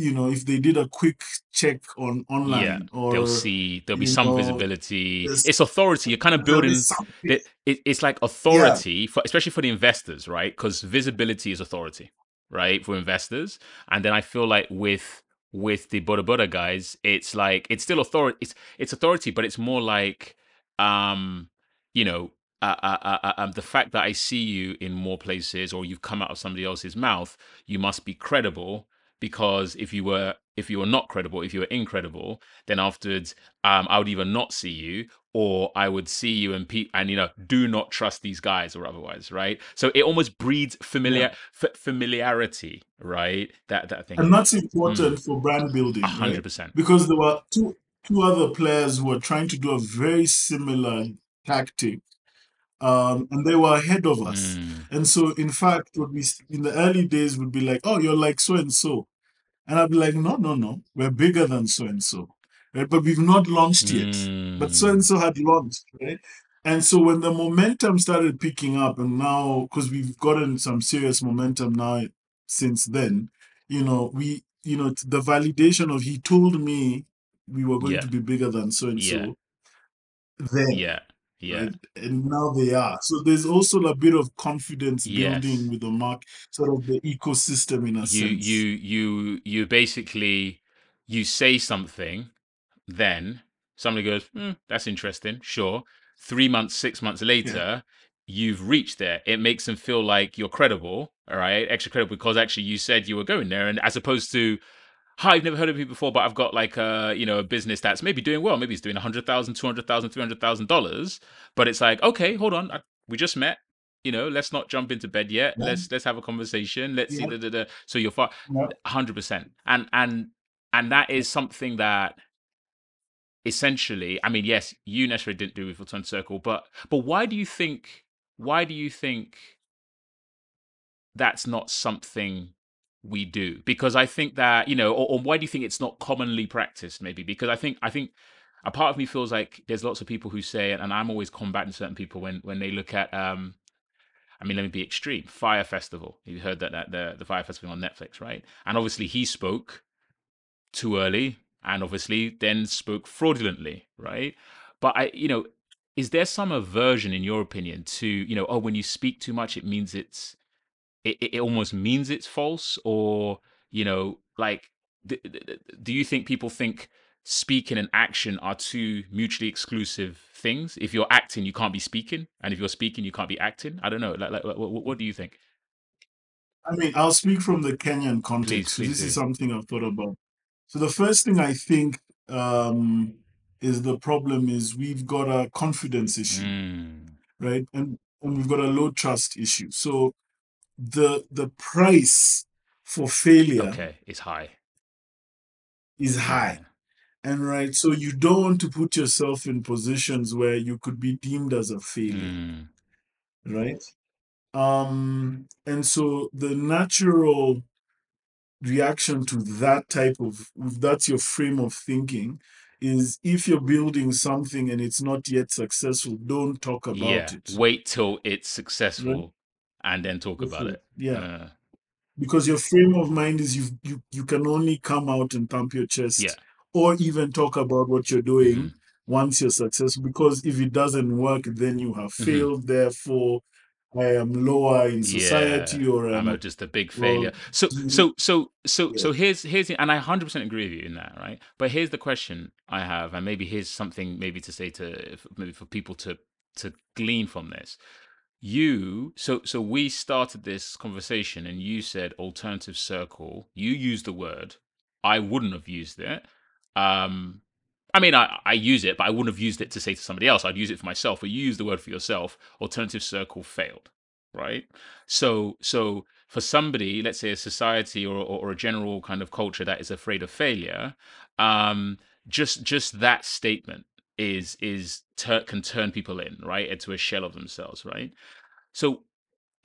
you know if they did a quick check on yeah online or they'll see there'll be some know, visibility. it's authority. You're kind of building it, it, it's like authority for especially for the investors right? Because visibility is authority right for investors. And then i feel like with with the Boda Boda guys it's like it's still authority it's it's authority but it's more like um you know uh, uh, uh, uh, um, the fact that I see you in more places or you've come out of somebody else's mouth, you must be credible because if you were if you were not credible, if you were incredible, then afterwards um, I would either not see you or I would see you and pe- and you know do not trust these guys or otherwise, right? So it almost breeds familiar f- familiarity, right? That that thing, and that's important for brand building a right? hundred percent. because there were two two other players who were trying to do a very similar tactic um, and they were ahead of us. Mm, and so in fact what we in the early days would be like oh you're like so and so and i'd be like no no no. We're bigger than so and so right? But we've not launched yet. But so mm, and so had launched, right? And so when the momentum started picking up, and now because we've gotten some serious momentum now since then, you know, we, you know, the validation of he told me we were going Yeah. to be bigger than so and so. Then, yeah, yeah. right? and now they are. So there's also a bit of confidence Yes. building with the mark, sort of the ecosystem in a you sense. you you you basically you say something then somebody goes hmm, that's interesting sure three months six months later you've reached there it makes them feel like you're credible all right extra credible because actually you said you were going there and as opposed to hi i've never heard of you before but i've got like a you know a business that's maybe doing well maybe it's doing 100000 200000 300000 dollars but it's like okay hold on I, we just met you know, let's not jump into bed yet. Yeah. Let's let's have a conversation. Let's see Yeah. the, the, the so you're far Yeah. hundred percent. And and and that is something that essentially, I mean, yes, you necessarily didn't do with Return Circle, but but why do you think why do you think that's not something we do? Because I think that, you know, or, or why do you think it's not commonly practiced, maybe? Because I think I think a part of me feels like there's lots of people who say, and I'm always combating certain people when when they look at um I mean, let me be extreme. Fyre Festival. You heard that, that the the Fyre Festival on Netflix, right? And obviously he spoke too early and obviously then spoke fraudulently, right? But I, you know, is there some aversion in your opinion to, you know, oh, when you speak too much, it means it's, it, it almost means it's false, or you know, like, th- th- th- do you think people think speaking and action are two mutually exclusive things? If you're acting, you can't be speaking, and if you're speaking, you can't be acting. I don't know. Like, like what, what, do you think? I mean, I'll speak from the Kenyan Please, context. please this do. is something I've thought about. So the first thing I think um, is the problem is we've got a confidence issue, Mm, right? And and we've got a low trust issue. So the the price for failure okay, it's high. is high. And right, so you don't want to put yourself in positions where you could be deemed as a failure, Mm, right? Um, and so the natural reaction to that type of that's your frame of thinking is if you're building something and it's not yet successful, don't talk about yeah. it. Wait till it's successful and then talk about it. Yeah. Uh, because your frame of mind is you you you can only come out and thump your chest Yeah. or even talk about what you're doing mhm. once you're successful because if it doesn't work then you have Mhm. failed therefore i am lower in society yeah, or I'm just a big well, failure. So, so, so, so, Yeah. so here's here's the- and I 100% agree with you in that, right? But here's the question I have, and maybe here's something maybe to say to maybe for people to to glean from this. You, so so we started this conversation, and you said alternative circle. You used the word. I wouldn't have used it. Um, I mean, I, I use it, but I wouldn't have used it to say to somebody else. I'd use it for myself. But you use the word for yourself. Alternative circle failed, right? So, so for somebody, let's say a society or, or, or a general kind of culture that is afraid of failure, um, just just that statement is is tur can turn people in, right, into a shell of themselves, right? So,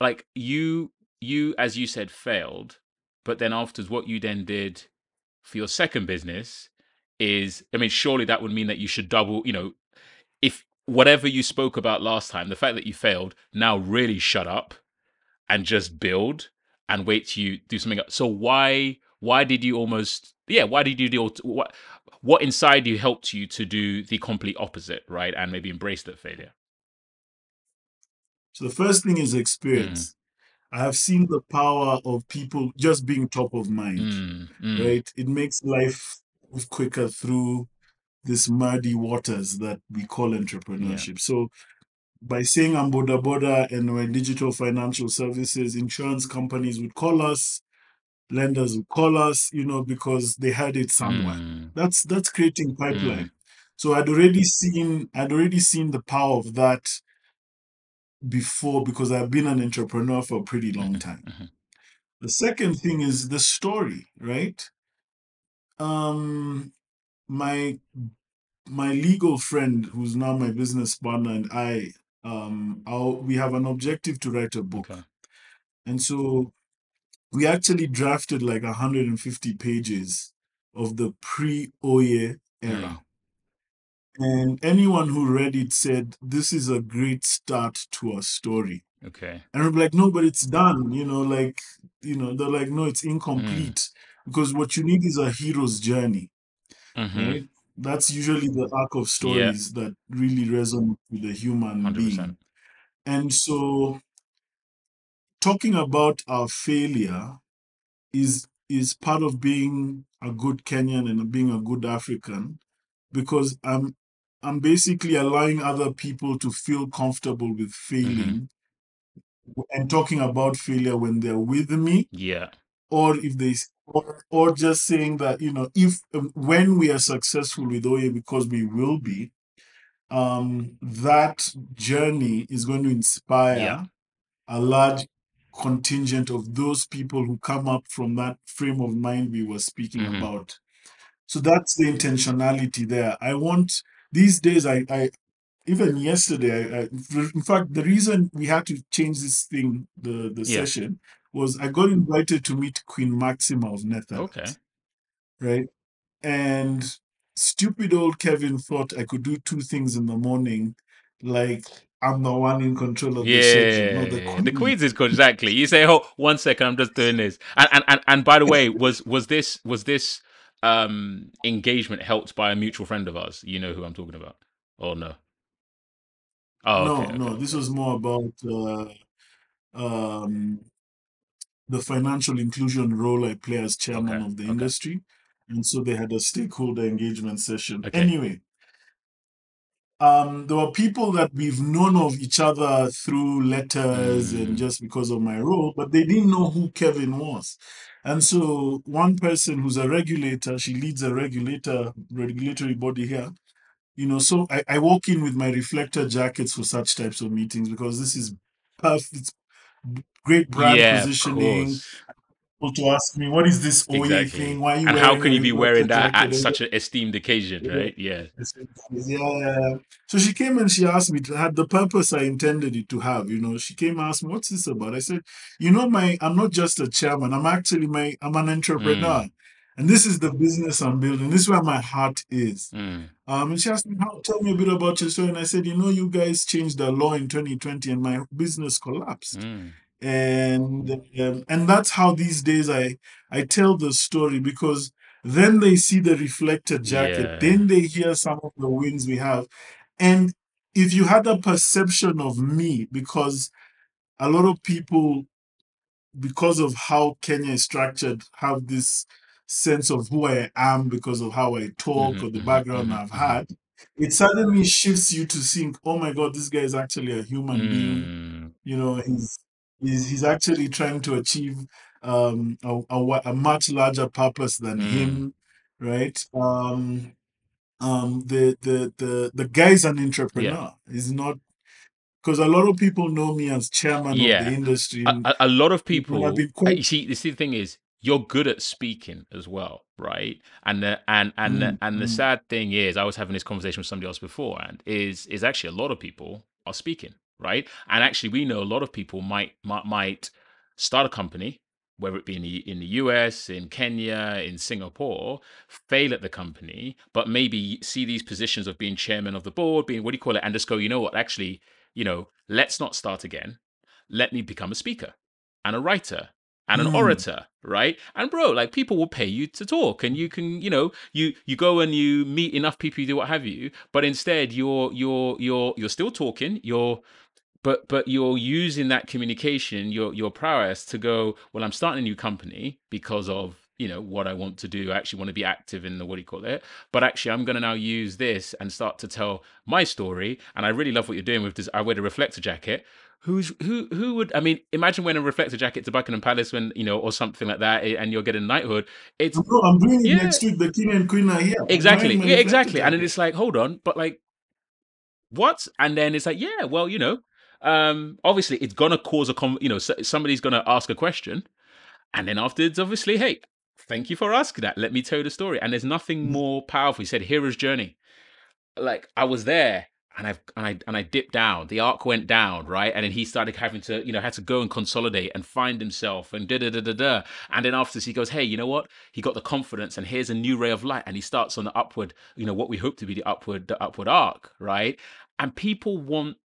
like you you as you said failed, but then afterwards, what you then did for your second business is, I mean, surely that would mean that you should double, you know, if whatever you spoke about last time, the fact that you failed, now really shut up and just build and wait till you do something else. So why why did you almost yeah, why did you do what what inside you helped you to do the complete opposite, right? And maybe embrace that failure. so the first thing is experience Mm. i have seen the power of people just being top of mind Mm, mm, right it makes life move quicker through this muddy waters that we call entrepreneurship so by saying I'm Boda Boda and we're digital financial services, insurance companies would call us, lenders would call us, you know, because they had it somewhere. mm, That's that's creating pipeline. Mm. So I'd already seen I'd already seen the power of that before because I've been an entrepreneur for a pretty long mhm, time. mhm. The second thing is the story, right? Um my my legal friend who's now my business partner and I um our, we have an objective to write a book. Okay. And so we actually drafted like 150 pages of the pre-Oye era. And anyone who read it said, This is a great start to a story. Okay. And I'm like, No, but it's done. You know, like, you know, they're like, No, it's incomplete. Because what you need is a hero's journey, hmm right? That's usually the arc of stories that really resonate with the human 100%. being. And so talking about our failure is is part of being a good Kenyan and being a good African because I'm I'm basically allowing other people to feel comfortable with failing and talking about failure when they're with me Yeah. or if they or, or just saying that you know if um, when we are successful with Oye because we will be um that journey is going to inspire Yeah. a large contingent of those people who come up from that frame of mind we were speaking Mhm. about. So that's the intentionality there. I want these days. I, I even yesterday. I, I, in fact, the reason we had to change this thing, the the Yeah. session, was I got invited to meet Queen Maxima of Netherlands. Okay. Right, and stupid old Kevin thought I could do two things in the morning, like I'm the one in control of the schedule. No, the Yeah, queen. the Queens is exactly. You say, "Oh, one second, I'm just doing this." And and and, and by the way, was was this was this um engagement helped by a mutual friend of ours? You know who I'm talking about, or no? Oh, no, okay, no. okay. This was more about uh, um, the financial inclusion role I play as chairman Okay, of the okay. industry, and so they had a stakeholder engagement session. Okay. Anyway, um, there were people that we've known of each other through letters and Mm, just because of my role, but they didn't know who Kevin was. And so one person who's a regulator, she leads a regulator regulatory body here. You know, so I, I walk in with my reflector jackets for such types of meetings because this is perfect. It's great brand yeah, positioning. To ask me, what is this Oye exactly. thing? Why are you And how can you be wearing that at such an esteemed occasion, Yeah. right? Yeah. Yeah. So she came and she asked me to had the purpose I intended it to have. You know, she came and asked me, "What's this about?" I said, "You know, my I'm not just a chairman. I'm actually my I'm an entrepreneur, Mm, and this is the business I'm building. This is where my heart is." mm, Um, and she asked me, "How? Tell me a bit about your story." And I said, "You know, you guys changed the law in 2020, and my business collapsed." mm. And um, and that's how these days I I tell the story because then they see the reflected jacket, Yeah. then they hear some of the wins we have, and if you had a perception of me, because a lot of people, because of how Kenya is structured, have this sense of who I am because of how I talk Mhm, or the mhm, background mhm, I've mhm. had. It suddenly shifts you to think, oh my God, this guy is actually a human being Mm, you know he's he's, he's actually trying to achieve um a, a, a much larger purpose than mm. him right? Um um the the the the guy's an entrepreneur. He's not because a lot of people know me as chairman of the industry a, a, lot of you know, I've people been uh, quite you see this the thing is you're good at speaking as well right? And the and and the, Mm, and the mm, sad thing is i was having this conversation with somebody else before and is is actually a lot of people are speaking right? And actually we know a lot of people might might, might start a company whether it be in the, in the US, in Kenya, in Singapore, fail at the company, but maybe see these positions of being chairman of the board, being what do you call it, and just go, you know what, actually, you know, let's not start again. Let me become a speaker and a writer and an mm, orator right? And bro like people will pay you to talk and you can you know you you go and you meet enough people you do what have you but instead you're you're you're you're still talking you're but but you're using that communication your your prowess to go well i'm starting a new company because of you know what i want to do. I actually want to be active in the what do you call it? But actually i'm going to now use this and start to tell my story and i really love what you're doing with this i wear the reflector jacket. Who's who who would i mean imagine wearing a reflector jacket to buckingham palace when you know or something like that and you're getting knighthood. It's no, I'm doing it yeah. next week. The king and queen are here. Exactly. yeah exactly. And then it's like hold on but like what? And then it's like yeah well you know um obviously it's gonna cause a con you know somebody's gonna ask a question and then afterwards obviously hey thank you for asking that let me tell you the story and there's nothing Mm, more powerful he said hero's journey like i was there and I've and I and I dipped down. The arc went down, right? And then he started having to, you know, had to go and consolidate and find himself and da da da da da. And then after this, he goes, "Hey, you know what? He got the confidence, and here's a new ray of light." And he starts on the upward, you know, what we hope to be the upward, the upward arc, right? And people want,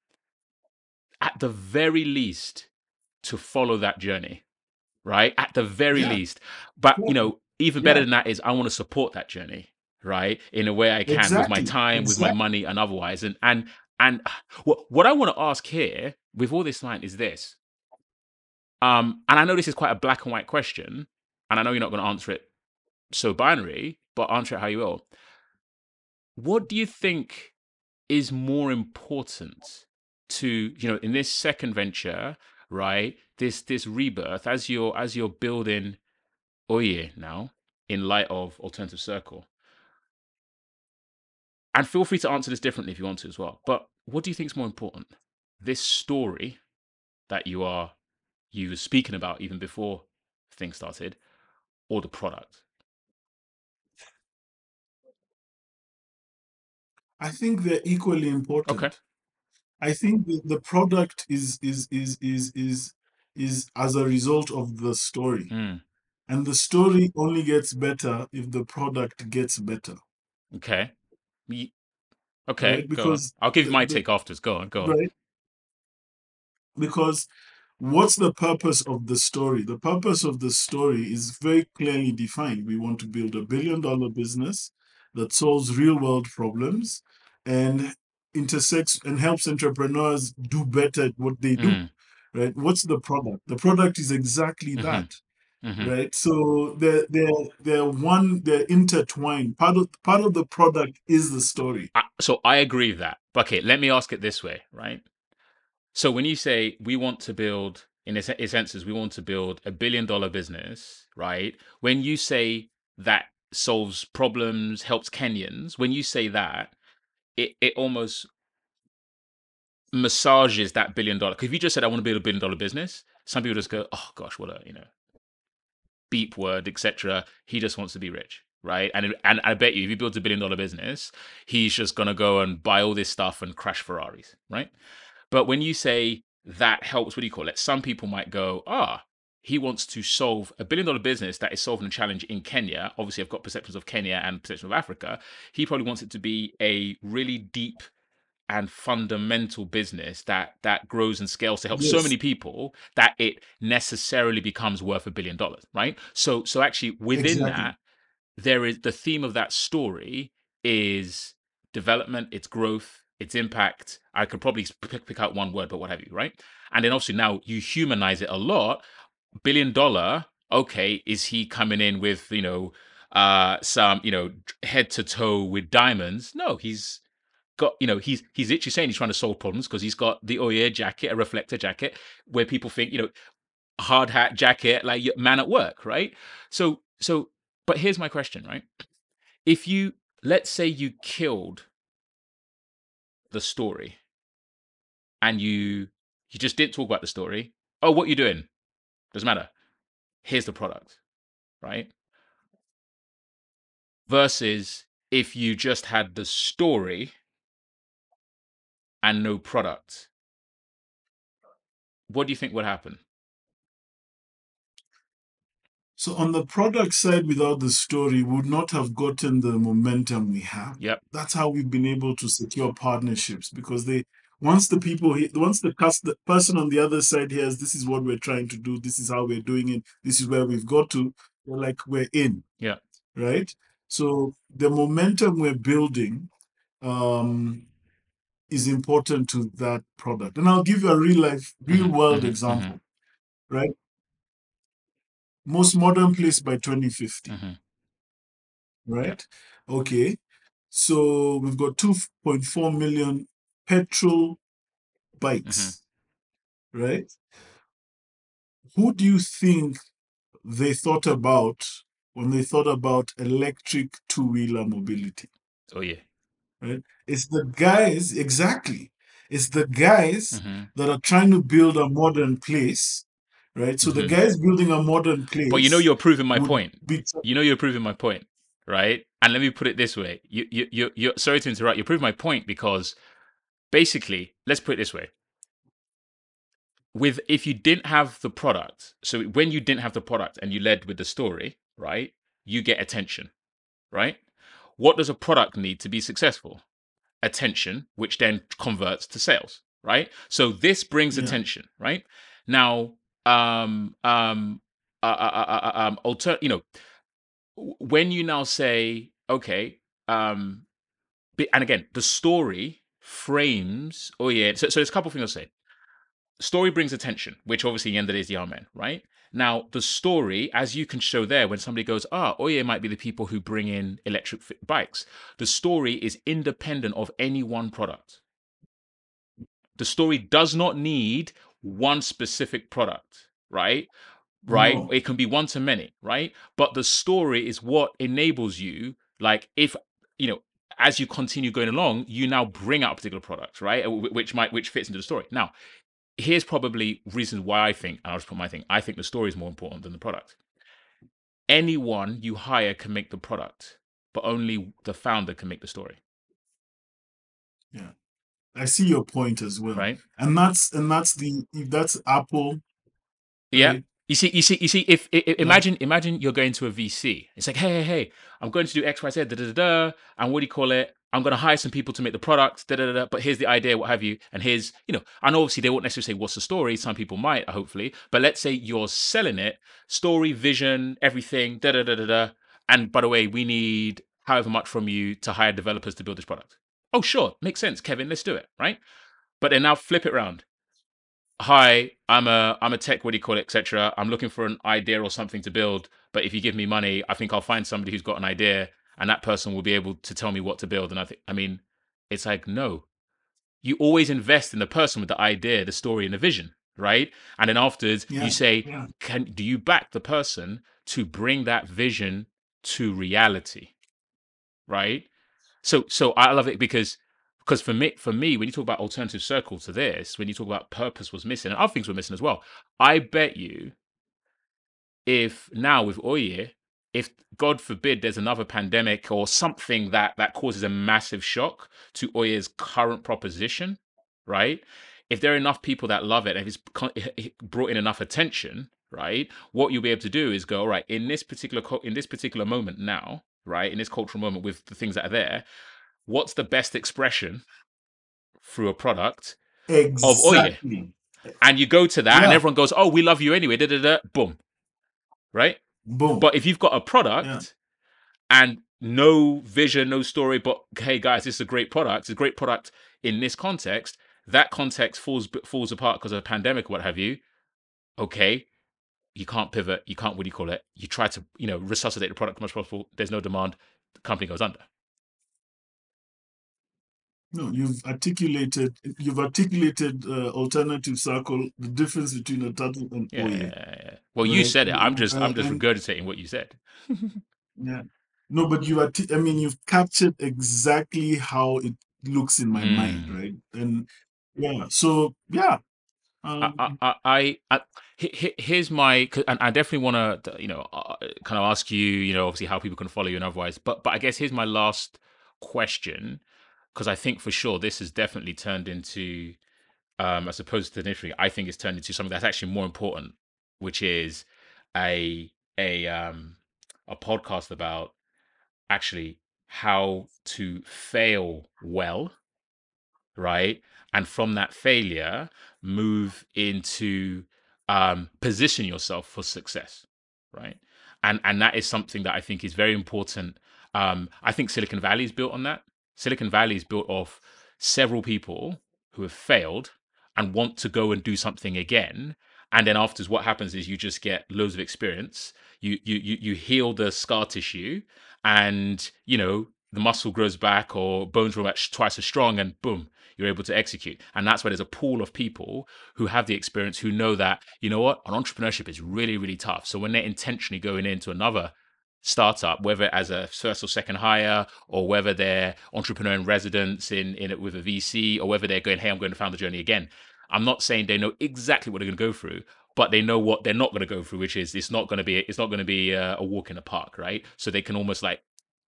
at the very least, to follow that journey, right? At the very yeah, least. But you know, even better yeah, than that is I want to support that journey, right? In a way I can with my exactly, time, with my money, and otherwise. And and and what what I want to ask here with all this line is this. Um, and I know this is quite a black and white question, and I know you're not going to answer it so binary, but answer it how you will. What do you think is more important to you know in this second venture, right? This this rebirth as you're as you're building Oye now in light of Alternative Circle. And feel free to answer this differently if you want to as well. But what do you think is more important? This story that you are you were speaking about even before things started, or the product? I think they're equally important. Okay. I think the, the product is is is is is is as a result of the story. Mm. And the story only gets better if the product gets better. Okay. Okay. Right, because I'll give you my the- take afterwards. Go on. Go on. Right? Because what's the purpose of the story? The purpose of the story is very clearly defined. We want to build a billion dollar business that solves real world problems and intersects and helps entrepreneurs do better at what they do. Mm. Right? What's the product? The product is exactly Mhm. that. Mhm. right so they're they're they're one they're intertwined part of part of the product is the story I- so I agree with that. But okay, let me ask it this way, right? So when you say we want to build, in a, se- a sense, is we want to build a billion dollar business, right? When you say that solves problems, helps Kenyans, when you say that, it, it almost massages that billion dollar. Because if you just said I want to build a billion dollar business, some people just go, oh gosh, what a you know beep word, etc. He just wants to be rich, right? And and I bet you, if he builds a billion dollar business, he's just gonna go and buy all this stuff and crash Ferraris, right? But when you say that helps, what do you call it? Some people might go, ah, he wants to solve a billion dollar business that is solving a challenge in Kenya. Obviously, I've got perceptions of Kenya and perceptions of Africa. He probably wants it to be a really deep and fundamental business that that grows and scales to help so many people that it necessarily becomes worth a billion dollars, right? So so actually within Exactly. that there is the theme of that story is development, its growth, its impact. I could probably pick, pick out one word, but what have you, right? And then obviously now you humanize it a lot. Billion dollar, okay, is he coming in with you know uh some you know head to toe with diamonds? No, he's got you know he's he's literally saying he's trying to solve problems because he's got the Oye jacket, a reflector jacket, where people think you know hard hat jacket, like man at work, right? So so, but here's my question, right? If you let's say you killed the story, and you you just didn't talk about the story. Oh, what you doing? Doesn't matter. Here's the product, right? Versus if you just had the story and no product, what do you think would happen? so on the product side without the story we would not have gotten the momentum we have Yep. that's how we've been able to secure partnerships because they once the people once the, the person on the other side hears this is what we're trying to do. This is how we're doing it. This is where we've got to like we're in. Yeah. right? So the momentum we're building um is important to that product. And i'll give you a real life real Mhm, world mhm, example. Right? Most modern place by 2050 Mhm. right? Okay. So we've got 2.4 million petrol bikes right who do you think they thought about when they thought about electric two-wheeler mobility Oh yeah. Right? It's the guys exactly it's the guys Mhm. that are trying to build a modern place right so the Mhm. guys building a modern place But you know you're proving my point. be You know you're proving my point, right? And let me put it this way: you you you you're sorry to interrupt. You're proving my point because basically, let's put it this way: with if you didn't have the product, so when you didn't have the product and you led with the story, right? You get attention, right? What does a product need to be successful? Attention, which then converts to sales, right? So this brings Yeah. attention, right? Now, um, um, uh, uh, uh, uh, um, alter, you know, when you now say, okay, um, and again, the story frames, oh yeah, so, so there's a couple things I'll say. Story brings attention, which obviously in the end of the day is the Amen, right? Now, the story, as you can show there, when somebody goes, ah, Oye might be the people who bring in electric bikes. The story is independent of any one product. The story does not need one specific product, right? Right? No. It can be one to many, right? But the story is what enables you, like, if, you know, as you continue going along, you now bring out a particular product, right? Uh, which might, which fits into the story. Now, here's probably reasons why I think, and I'll just put my thing. I think the story is more important than the product. Anyone you hire can make the product, but only the founder can make the story. Yeah. I see your point as well. Right. And that's and that's the if that's Apple. Yeah. right? You see, you see, you see. If, i i- imagine, imagine you're going to a VC. It's like, hey, hey, hey, I'm going to do X, Y, Z, da, da, da, da, and what do you call it? I'm going to hire some people to make the product, da, da, da, da. But here's the idea, what have you? And here's, you know, and obviously they won't necessarily say what's the story. Some people might, hopefully. But let's say you're selling it, story, vision, everything, da, da, da, da, da. And by the way, we need however much from you to hire developers to build this product. Oh, sure, makes sense, Kevin. Let's do it, right? But then now flip it around hi i'm a i'm a tech what do you call it etc i'm looking for an idea or something to build but if you give me money i think i'll find somebody who's got an idea and that person will be able to tell me what to build. And i think i mean it's like no. You always invest in the person with the idea the story and the vision right? And then afterwards Yeah, you say yeah. can do you back the person to bring that vision to reality? Right? So so i love it because because for me for me when you talk about alternative circle to this when you talk about purpose was missing and other things were missing as well i bet you if now with oye if god forbid there's another pandemic or something that that causes a massive shock to oye's current proposition right? If there are enough people that love it and if it's brought in enough attention right? What you'll be able to do is go all right in this particular in this particular moment now right in this cultural moment with the things that are there what's the best expression through a product Oye. Exactly. and you go to that and everyone goes oh we love you anyway da, da, da, boom right Boom. but if you've got a product Yeah. and no vision no story but hey guys this is a great product it's a great product in this context that context falls falls apart because of a pandemic what have you okay you can't pivot you can't what do you call it you try to you know resuscitate the product as much as possible there's no demand the company goes under No, you've articulated you've articulated uh, alternative circle, the difference between a turtle and yeah, Oye. well you Right. said it i'm just i'm Uh, just and- regurgitating what you said Yeah. No, but you are. I mean, you've captured exactly how it looks in my mind, Mm. right? And yeah, so yeah. Um, I, I, I, I he- he- here's my, and I definitely want to, you know, uh, kind of ask you, you know, obviously how people can follow you and otherwise. But, but I guess here's my last question, because I think for sure this has definitely turned into, um, as opposed to initially, I think it's turned into something that's actually more important, which is a a um a podcast about actually how to fail well right? And from that failure move into um position yourself for success right? And and that is something that i think is very important. Um i think silicon valley is built on that silicon valley is built off several people who have failed and want to go and do something again. And then afterwards what happens is you just get loads of experience. You you you, you heal the scar tissue and you know the muscle grows back or bones grow back twice as strong and boom you're able to execute. And that's why there's a pool of people who have the experience who know that you know what? An entrepreneurship is really really tough. So when they're intentionally going into another startup whether as a first or second hire or whether they're entrepreneur in residence in in it with a vc or whether they're going hey i'm going to found the journey again i'm not saying they know exactly what they're going to go through but they know what they're not going to go through which is it's not going to be it's not going to be a, a walk in the park right so they can almost like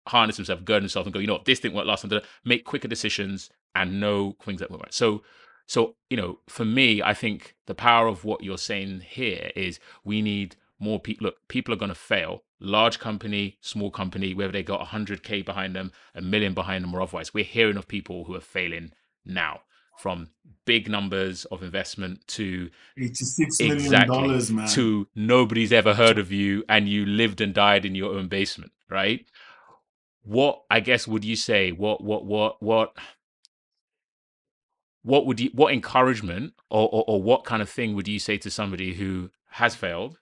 harness themselves, gird themselves, and go, you know, what, this didn't work last time. Make quicker decisions and know things that won't. So, so you know, for me, I think the power of what you're saying here is we need more people. Look, people are going to fail. Large company, small company, whether they got 100k behind them, a million behind them, or otherwise, we're hearing of people who are failing now, from big numbers of investment to Eighty-six million exactly dollars, man. to nobody's ever heard of you and you lived and died in your own basement right what i guess would you say what what what what what would you what encouragement or, or or what kind of thing would you say to somebody who has failed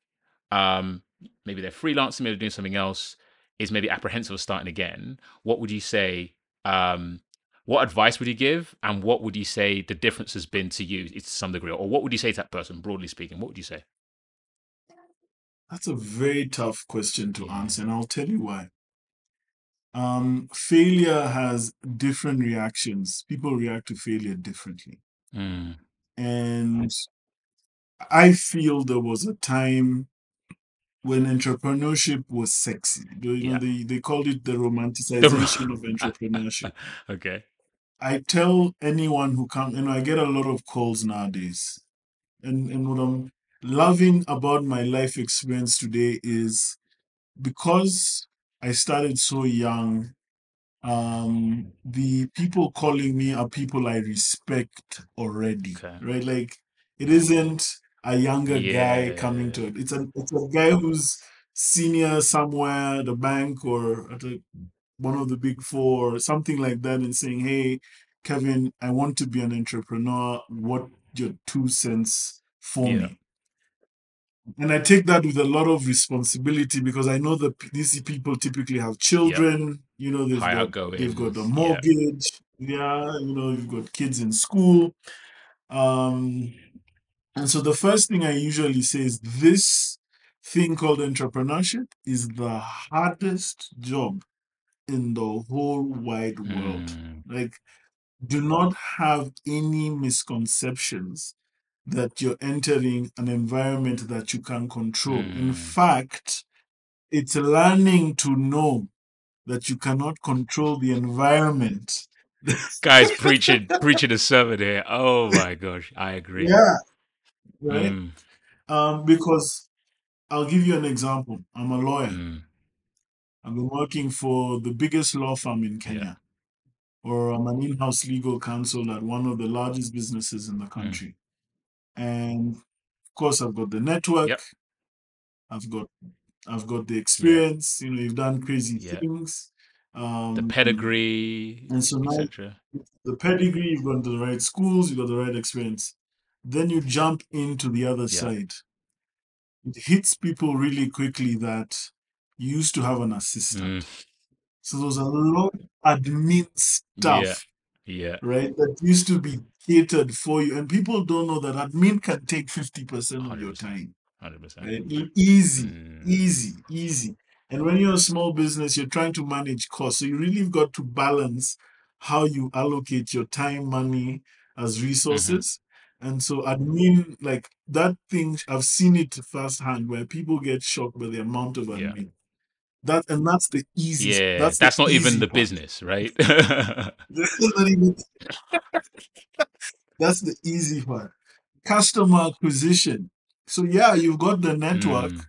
um maybe they're freelancing maybe they're doing something else is maybe apprehensive of starting again what would you say um what advice would you give and what would you say the difference has been to you to some degree or what would you say to that person broadly speaking what would you say That's a very tough question to answer, and I'll tell you why. Um, failure has different reactions. People react to failure differently. Mm, And I feel there was a time when entrepreneurship was sexy. You know, Yeah. they, they called it the romanticization of entrepreneurship. okay. I tell anyone who comes, you know, I get a lot of calls nowadays. And, and what I'm loving about my life experience today is because I started so young, um, the people calling me are people I respect already, Okay. right? Like it isn't a younger guy coming to it. It's a it's a guy who's senior somewhere at the bank or at a, one of the big four or something like that and saying, Hey, Kevin, I want to be an entrepreneur. What your two cents for Yeah. me? And I take that with a lot of responsibility because I know that these people typically have children. You know, they've High got they've got a. Yeah. mortgage. Yeah, you know, you've got kids in school. Um, and so the first thing I usually say is this thing called entrepreneurship is the hardest job in the whole wide world. Mm, Like, do not have any misconceptions that you're entering an environment that you can control. In Mm. fact, it's learning to know that you cannot control the environment. Guys, preaching preaching a sermon here. Oh my gosh, I agree. yeah, right. Mm, Um, because I'll give you an example. I'm a lawyer. mm, I've been working for the biggest law firm in Kenya, or I'm an in-house legal counsel at one of the largest businesses in the country. And of course, I've got the network. Yep. I've got I've got the experience. You know, you've done crazy Yeah. things. Um, the pedigree, and so now the pedigree, you've gone to the right schools, you've got the right experience. Then you jump into the other Yeah. side. It hits people really quickly that you used to have an assistant. Mm, So there's a lot of admin stuff, yeah. right, that used to be catered for you. And people don't know that admin can take 50% of your 100%. time. Hundred percent. Right? Easy, Mm, easy, easy. And when you're a small business, you're trying to manage costs. So you really got to balance how you allocate your time, money as resources. And so admin, like that thing, I've seen it firsthand where people get shocked by the amount of Yeah. admin. That and that's the easy. Yeah, that's, that's, not even the part. business, right? That's not even. that's the easy part. Customer acquisition. So yeah, you've got the network, Mm,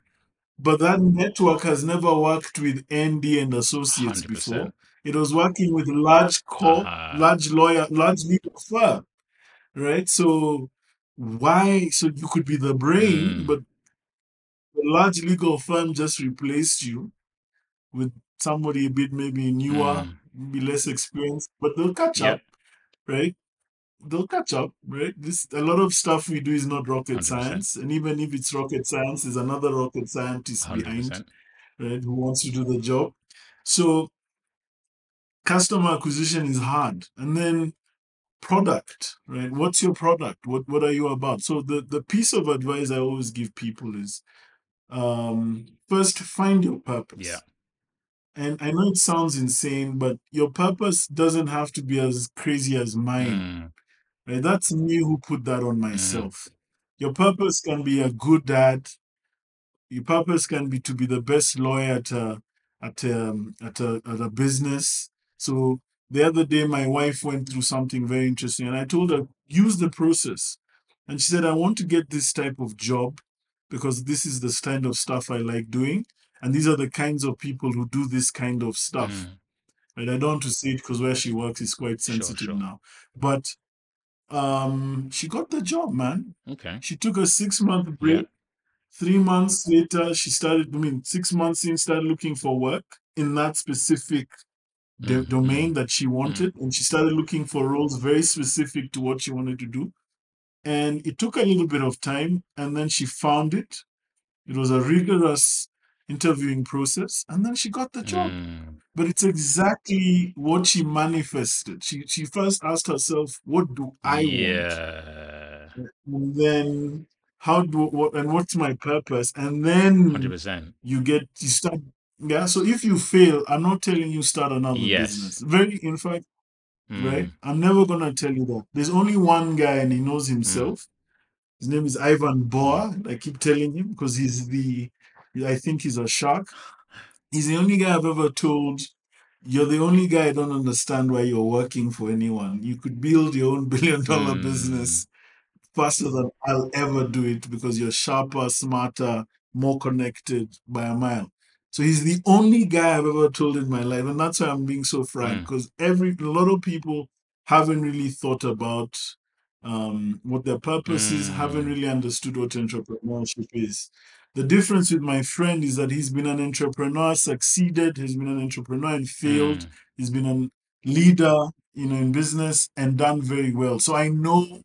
but that network has never worked with ND and Associates before. 100%. It was working with large corp, Uh-huh. large lawyer, large legal firm, right? So why? So you could be the brain, Mm. but the large legal firm just replaced you with somebody a bit maybe newer, Mm. maybe less experienced, but they'll catch Yep. up, right? They'll catch up, right? This a lot of stuff we do is not rocket 100%. science, and even if it's rocket science, there's another rocket scientist Hundred behind, right, who wants to do the job. So customer acquisition is hard, and then product, right? What's your product? What what are you about? So the the piece of advice I always give people is, um, first find your purpose. Yeah. And I know it sounds insane, but your purpose doesn't have to be as crazy as mine. Mm, Right? That's me who put that on Mm-hmm. myself. Your purpose can be a good dad. Your purpose can be to be the best lawyer at a at um at a at a business. So the other day my wife went through something very interesting and I told her, use the process. And she said, I want to get this type of job because this is the kind of stuff I like doing. And these are the kinds of people who do this kind of stuff. mm, Right? I don't want to say it because where she works is quite sensitive sure. now. But um she got the job, man. Okay. She took a six month break Yeah. break. Three months later, she started, I mean, six months in, started looking for work in that specific do- Mhm, domain that she wanted. And she started looking for roles very specific to what she wanted to do. And it took a little bit of time. And then she found it. It was a rigorous interviewing process. And then she got the job. Mm, But it's exactly what she manifested. She she first asked herself, "What do I want?" yeah. And then how do what and what's my purpose? And then Hundred percent. you get you start. Yeah. So if you fail, I'm not telling you start another Yes. business. Very in fact, right? Mm, I'm never gonna tell you that. There's only one guy and he knows himself. His name is Ivan Boa. I keep telling him because he's the, I think he's a shark. He's the only guy I've ever told, you're the only guy I don't understand why you're working for anyone. You could build your own billion dollar Mm. business faster than I'll ever do it because you're sharper, smarter, more connected by a mile. So he's the only guy I've ever told in my life, and that's why I'm being so frank. Mm. Because every a lot of people haven't really thought about um, what their purpose is, haven't Mm. really understood what entrepreneurship is. The difference with my friend is that he's been an entrepreneur, succeeded. He's been an entrepreneur and failed. Mm. He's been a leader, you know, in business and done very well. So I know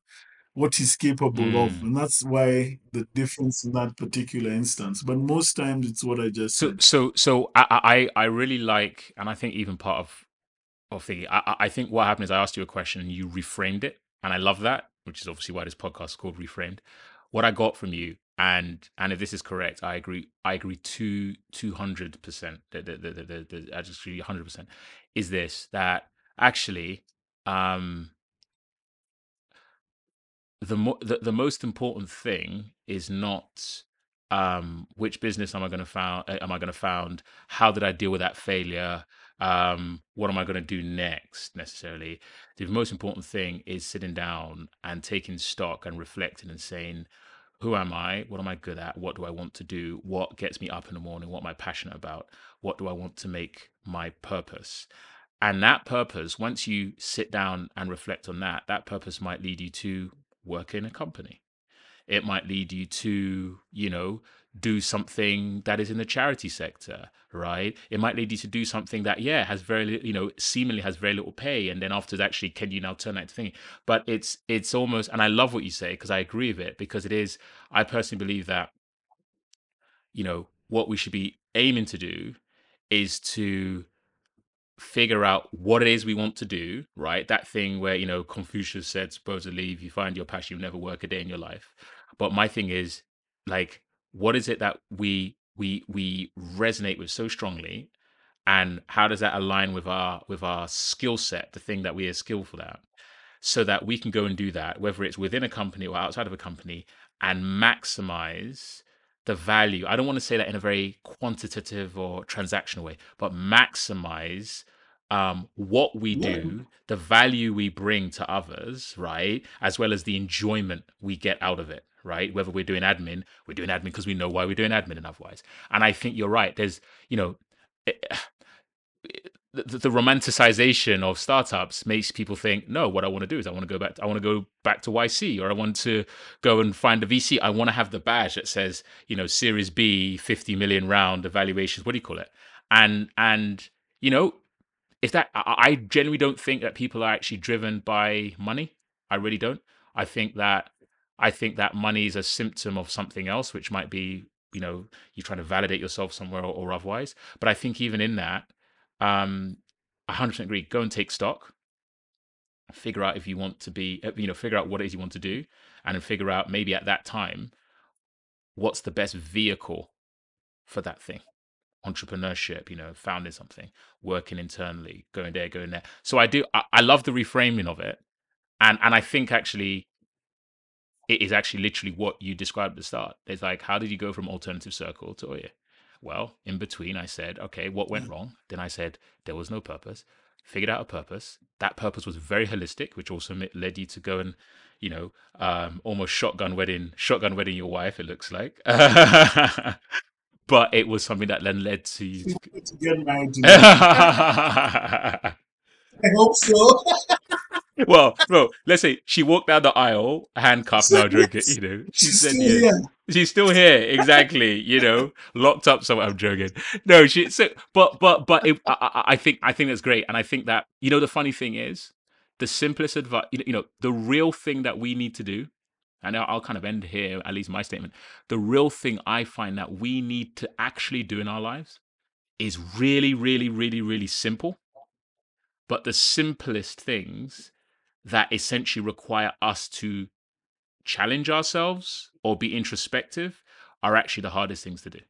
what he's capable of, Mm. and that's why the difference in that particular instance. But most times, it's what I just So said. so so I I I really like, and I think even part of of the I I- think what happened is I asked you a question and you reframed it, and I love that, which is obviously why this podcast is called Reframed. What I got from you, and and if this is correct, I agree. I agree two two hundred percent. The the the the, the, the I just agree hundred percent. Is this that actually? um the, mo- the the most important thing is not um which business am i going to found am i going to found? How did i deal with that failure? Um what am i going to do next necessarily? The most important thing is sitting down and taking stock and reflecting and saying who am i? What am i good at? What do i want to do? What gets me up in the morning? What am i passionate about? What do i want to make my purpose? And that purpose once you sit down and reflect on that that purpose might lead you to work in a company. It might lead you to, you know, do something that is in the charity sector, right? It might lead you to do something that, yeah, has very, you know, seemingly has very little pay, and then afterwards, actually, can you now turn that into thing? But it's it's almost, and I love what you say because I agree with it because it is. I personally believe that, you know, what we should be aiming to do is to figure out what it is we want to do, right? That thing where, you know, Confucius said, supposedly, if you find your passion, you'll never work a day in your life. But my thing is, like, what is it that we we we resonate with so strongly? And how does that align with our with our skill set, the thing that we are skillful at, so that we can go and do that, whether it's within a company or outside of a company, and maximize the value. I don't want to say that in a very quantitative or transactional way, but maximize um, what we do, the value we bring to others, right? As well as the enjoyment we get out of it, right? Whether we're doing admin, we're doing admin because we know why we're doing admin and otherwise. And I think you're right. There's, you know, it, the, the romanticization of startups makes people think, no, what I want to do is I want to go back. I want to go back to YC, or I want to go and find a VC. I want to have the badge that says, you know, Series B, fifty million round evaluations. What do you call it? And and you know, if that, I, I genuinely don't think that people are actually driven by money. I really don't. I think that I think that money is a symptom of something else, which might be, you know, you're trying to validate yourself somewhere or, or otherwise. But I think even in that, um, 100% agree. Go and take stock. Figure out if you want to be, uh, you know, figure out what it is you want to do, and figure out maybe at that time what's the best vehicle for that thing. Entrepreneurship, you know, founding something, working internally, going there, going there. So I do. I, I love the reframing of it, and and I think actually it is actually literally what you described at the start. It's like, how did you go from alternative circle to Oye? Well, in between, I said, okay, what went wrong? Then I said, there was no purpose. Figured out a purpose. That purpose was very holistic, which also led you to go and, you know, um, almost shotgun wedding, shotgun wedding your wife. It looks like, but it was something that then led to you. To get married I hope so. well, bro, let's say she walked down the aisle, handcuffed, now drinking. You know, she She's still here. She's still here, exactly. You know, locked up somewhere. I'm joking. No, she. So, but but but it, I, I I think I think that's great, and I think that you know the funny thing is, the simplest advice. You know, the real thing that we need to do, and I'll, I'll kind of end here. At least my statement. The real thing I find that we need to actually do in our lives is really, really, really, really simple. But the simplest things that essentially require us to challenge ourselves or be introspective are actually the hardest things to do.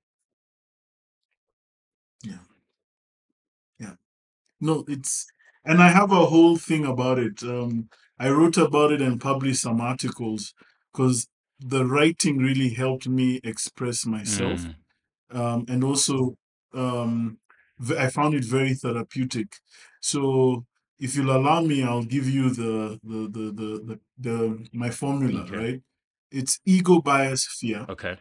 Yeah. Yeah. No, it's and I have a whole thing about it. Um, I wrote about it and published some articles because the writing really helped me express myself. Mm. Um, and also, um, I found it very therapeutic. So, if you'll allow me, I'll give you the the the the, the, the my formula, Okay. right? It's ego bias fear. Okay.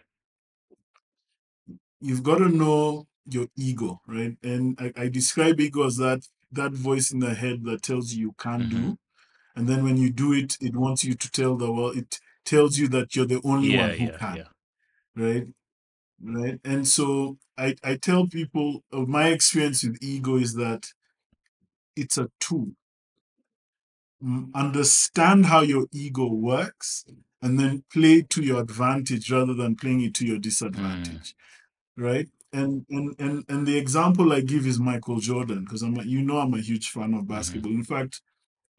You've got to know your ego, right? And I, I describe ego as that that voice in the head that tells you you can't do, Mhm. and then when you do it, it wants you to tell the world. It tells you that you're the only Yeah, one who yeah, can, yeah. right? Right. And so I I tell people of my experience with ego is that it's a tool. Mm, Understand how your ego works, and then play to your advantage rather than playing it to your disadvantage right? And and and and the example I give is Michael Jordan because I'm a, you know I'm a huge fan of basketball. In fact,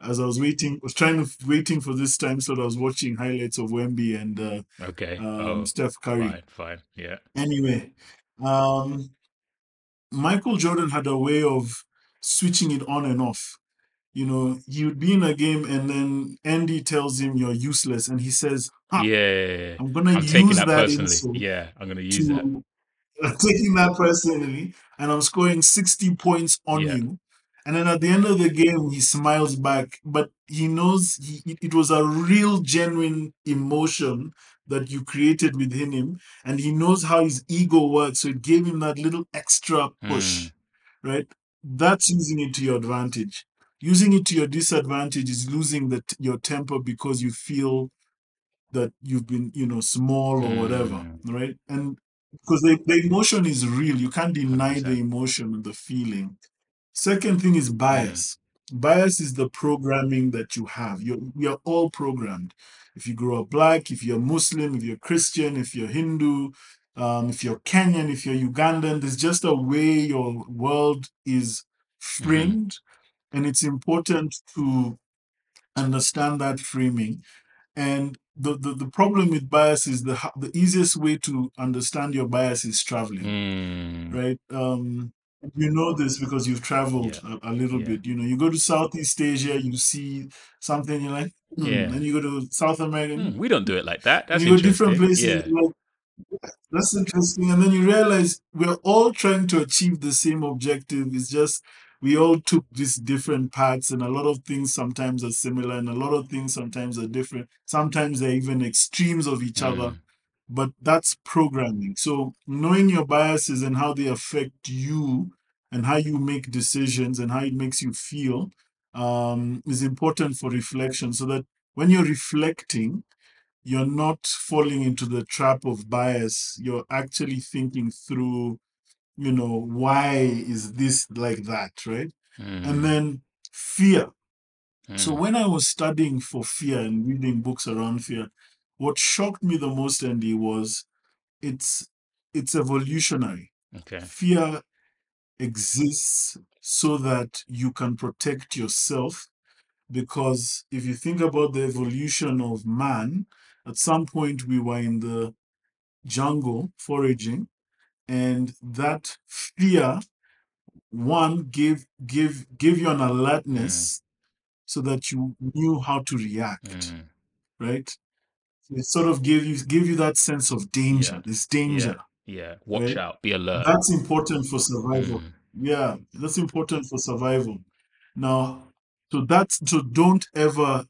as I was waiting, I was trying to waiting for this time slot, I was watching highlights of Wemby and uh, Okay. um, oh, Steph Curry. fine, fine. Yeah. Anyway, um, Michael Jordan had a way of switching it on and off. You know, you'd be in a game and then Andy tells him you're useless, and he says, "Huh, Yeah. I'm gonna I'm use that that insult Yeah, I'm gonna use that. I'm taking that personally, and I'm scoring 60 points on Yeah. you. And then at the end of the game, he smiles back, but he knows he, it- it was a real, genuine emotion that you created within him, and he knows how his ego works. So it gave him that little extra push, Mm. right? That's using it to your advantage. Using it to your disadvantage is losing the, t- your temper because you feel that you've been, you know, small or whatever, Mm. right? And because the, the emotion is real, you can't deny the 100%. emotion and the feeling. Second thing is bias. Bias is the programming that you have. You're, we are all programmed. If you grow up black, if you're Muslim, if you're Christian, if you're Hindu, um, if you're Kenyan, if you're Ugandan, there's just a way your world is framed. And it's important to understand that framing. And the, the, the problem with bias is the, the easiest way to understand your bias is traveling Mm. right? Um, you know this because you've traveled a, a little yeah. bit. You know, you go to Southeast Asia, you see something, you're like, hmm. Yeah. and you go to South America, Hmm, we don't do it like that. That's you go different places, Yeah. like, that's interesting. And then you realize we're all trying to achieve the same objective. It's just we all took these different paths, and a lot of things sometimes are similar, and a lot of things sometimes are different. Sometimes they're even extremes of each other Mm. but that's programming. So knowing your biases and how they affect you and how you make decisions and how it makes you feel um, is important for reflection so that when you're reflecting, you're not falling into the trap of bias. You're actually thinking through, you know, why is this like that, right? Mm. And then fear. So Mm. when I was studying for fear and reading books around fear, what shocked me the most, Andy, was it's it's evolutionary. Okay. Fear exists so that you can protect yourself. Because if you think about the evolution of man, at some point we were in the jungle foraging, and that fear one gave give give you an alertness so that you knew how to react Mm. right it sort of gave you give you that sense of danger Yeah. this danger Yeah. Watch Right. out. Be alert. that's important for survival Mm. yeah that's important for survival now so that's so don't ever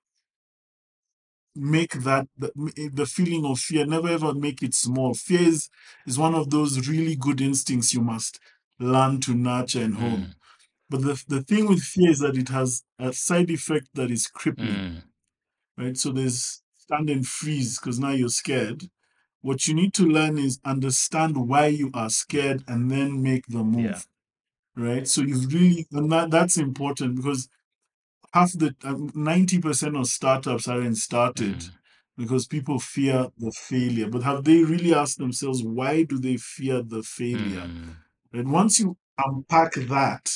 make that the, the feeling of fear never ever make it small fear is, is one of those really good instincts you must learn to nurture and hone Mm. but the, the thing with fear is that it has a side effect that is crippling Mm. right? So there's stand and freeze because now you're scared. What you need to learn is understand why you are scared and then make the move, Yeah. right? So you've really, and that, that's important because half the um, 90% of startups aren't started Mm. because people fear the failure. But have they really asked themselves why do they fear the failure? Mm. And once you unpack that,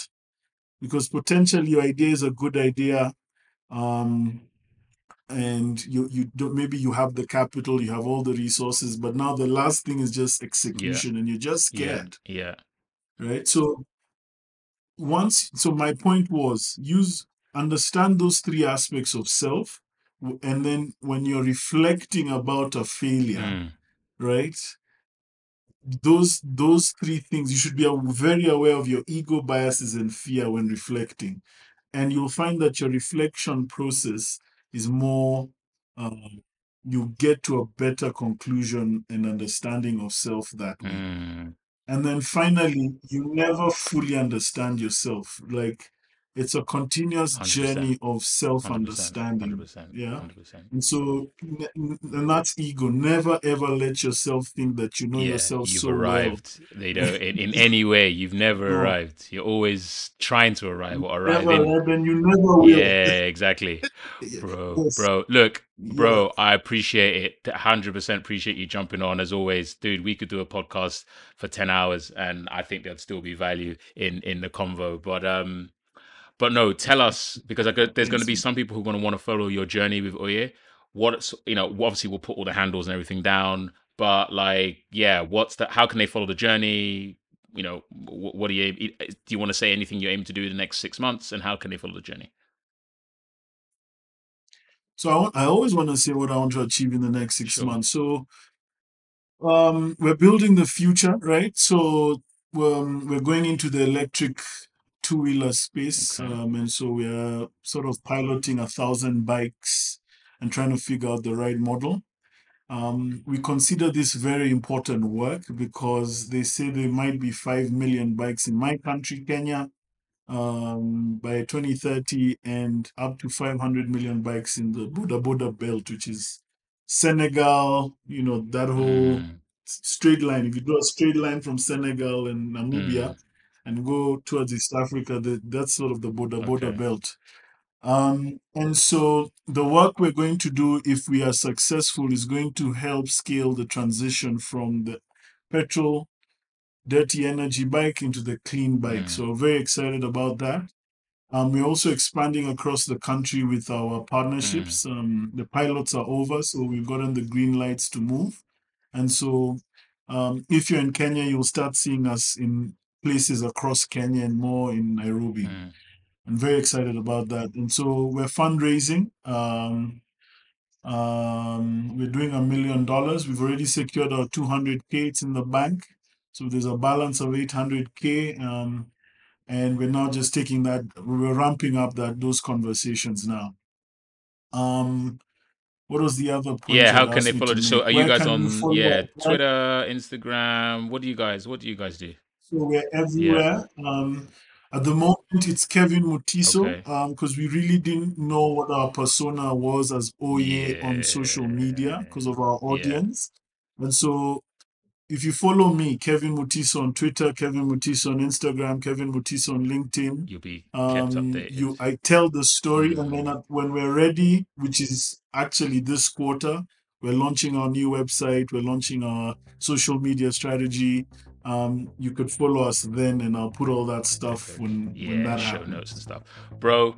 because potentially your idea is a good idea, um, and you you don't maybe you have the capital, you have all the resources, but now the last thing is just execution, and you're just Yeah. scared, Yeah. right? So once, so my point was use understand those three aspects of self, and then when you're reflecting about a failure, Mm. right? Those those three things you should be very aware of your ego biases and fear when reflecting, and you'll find that your reflection process is more. Um, you get to a better conclusion and understanding of self that way. Mm. And then finally, you never fully understand yourself. Like it's a continuous 100%. journey of self 100%. understanding. 100%. Yeah. 100%. And so, and that's ego. Never ever let yourself think that you know yeah, yourself you've so arrived. You know, in, in any way, you've never No. arrived. You're always trying to arrive well. or arrive never in. have and you never will. Yeah, exactly, bro. Yes. Bro, look, bro, I appreciate it. Hundred percent appreciate you jumping on as always, dude. We could do a podcast for ten hours, and I think there'd still be value in in the convo. But um, but no, tell us because I got, there's going to be some people who are going to want to follow your journey with Oye. What's you know, obviously we'll put all the handles and everything down. But like, yeah, what's that? How can they follow the journey? You know, what, what do you do? You want to say anything you aim to do in the next six months, and how can they follow the journey? So I, I always want to say what I want to achieve in the next six Sure. months. So um, we're building the future, right? So um, we're going into the electric two-wheeler space, Okay. um, and so we're sort of piloting a thousand bikes and trying to figure out the right model. Um, we consider this very important work because they say there might be 5 million bikes in my country, Kenya, um, by 2030, and up to 500 million bikes in the Boda Boda belt, which is Senegal, you know, that whole Mm, straight line. If you draw a straight line from Senegal and Namibia mm, and go towards East Africa, the, that's sort of the Boda Boda okay. belt. Um, and so the work we're going to do, if we are successful, is going to help scale the transition from the petrol, dirty energy bike into the clean bike. Mm, So very excited about that. Um, we're also expanding across the country with our mm, partnerships. Um, the pilots are over, so we've gotten the green lights to move. And so, um, if you're in Kenya, you'll start seeing us in places across Kenya and more in Nairobi. mm. I'm very excited about that. And so we're fundraising. Um, um, we're doing a million dollars. We've already secured our 200k. It's in the bank. So there's a balance of 800k. Um, and we're now just taking that. We're ramping up that those conversations now. Um, what was the other point Yeah, how can they follow? the show? are you guys on? Yeah, Twitter, Instagram. What do you guys? What do you guys do? So we're Yeah. everywhere. Um, at the moment, it's Kevin Mutiso Okay. um, because we really didn't know what our persona was as Oye on social media because of our Yeah. audience. And so if you follow me, Kevin Mutiso on Twitter, Kevin Mutiso on Instagram, Kevin Mutiso on LinkedIn, You'll be kept um, updated. you I tell the story, and then Mm, at, when we're ready, which is actually this quarter, we're launching our new website, we're launching our social media strategy. Um, you could follow us then, and I'll put all that stuff when when Yeah, that show happens. notes and stuff, bro.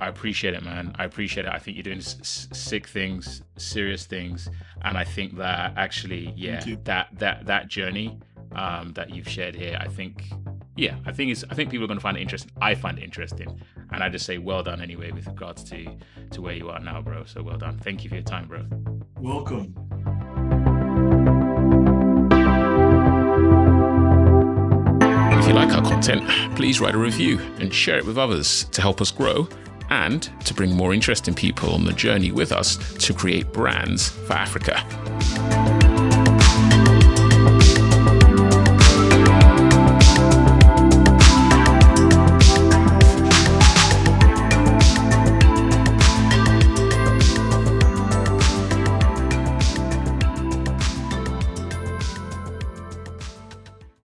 I appreciate it, man. I appreciate it. I think you're doing s- s- sick things, serious things, and I think that actually, yeah, that that that journey um, that you've shared here, I think, yeah, I think it's. I think people are going to find it interesting. I find it interesting, and I just say well done anyway with regards to to where you are now, bro. So well done. Thank you for your time, bro. Welcome. You like our content, please write a review and share it with others to help us grow and to bring more interesting people on the journey with us to create brands for Africa.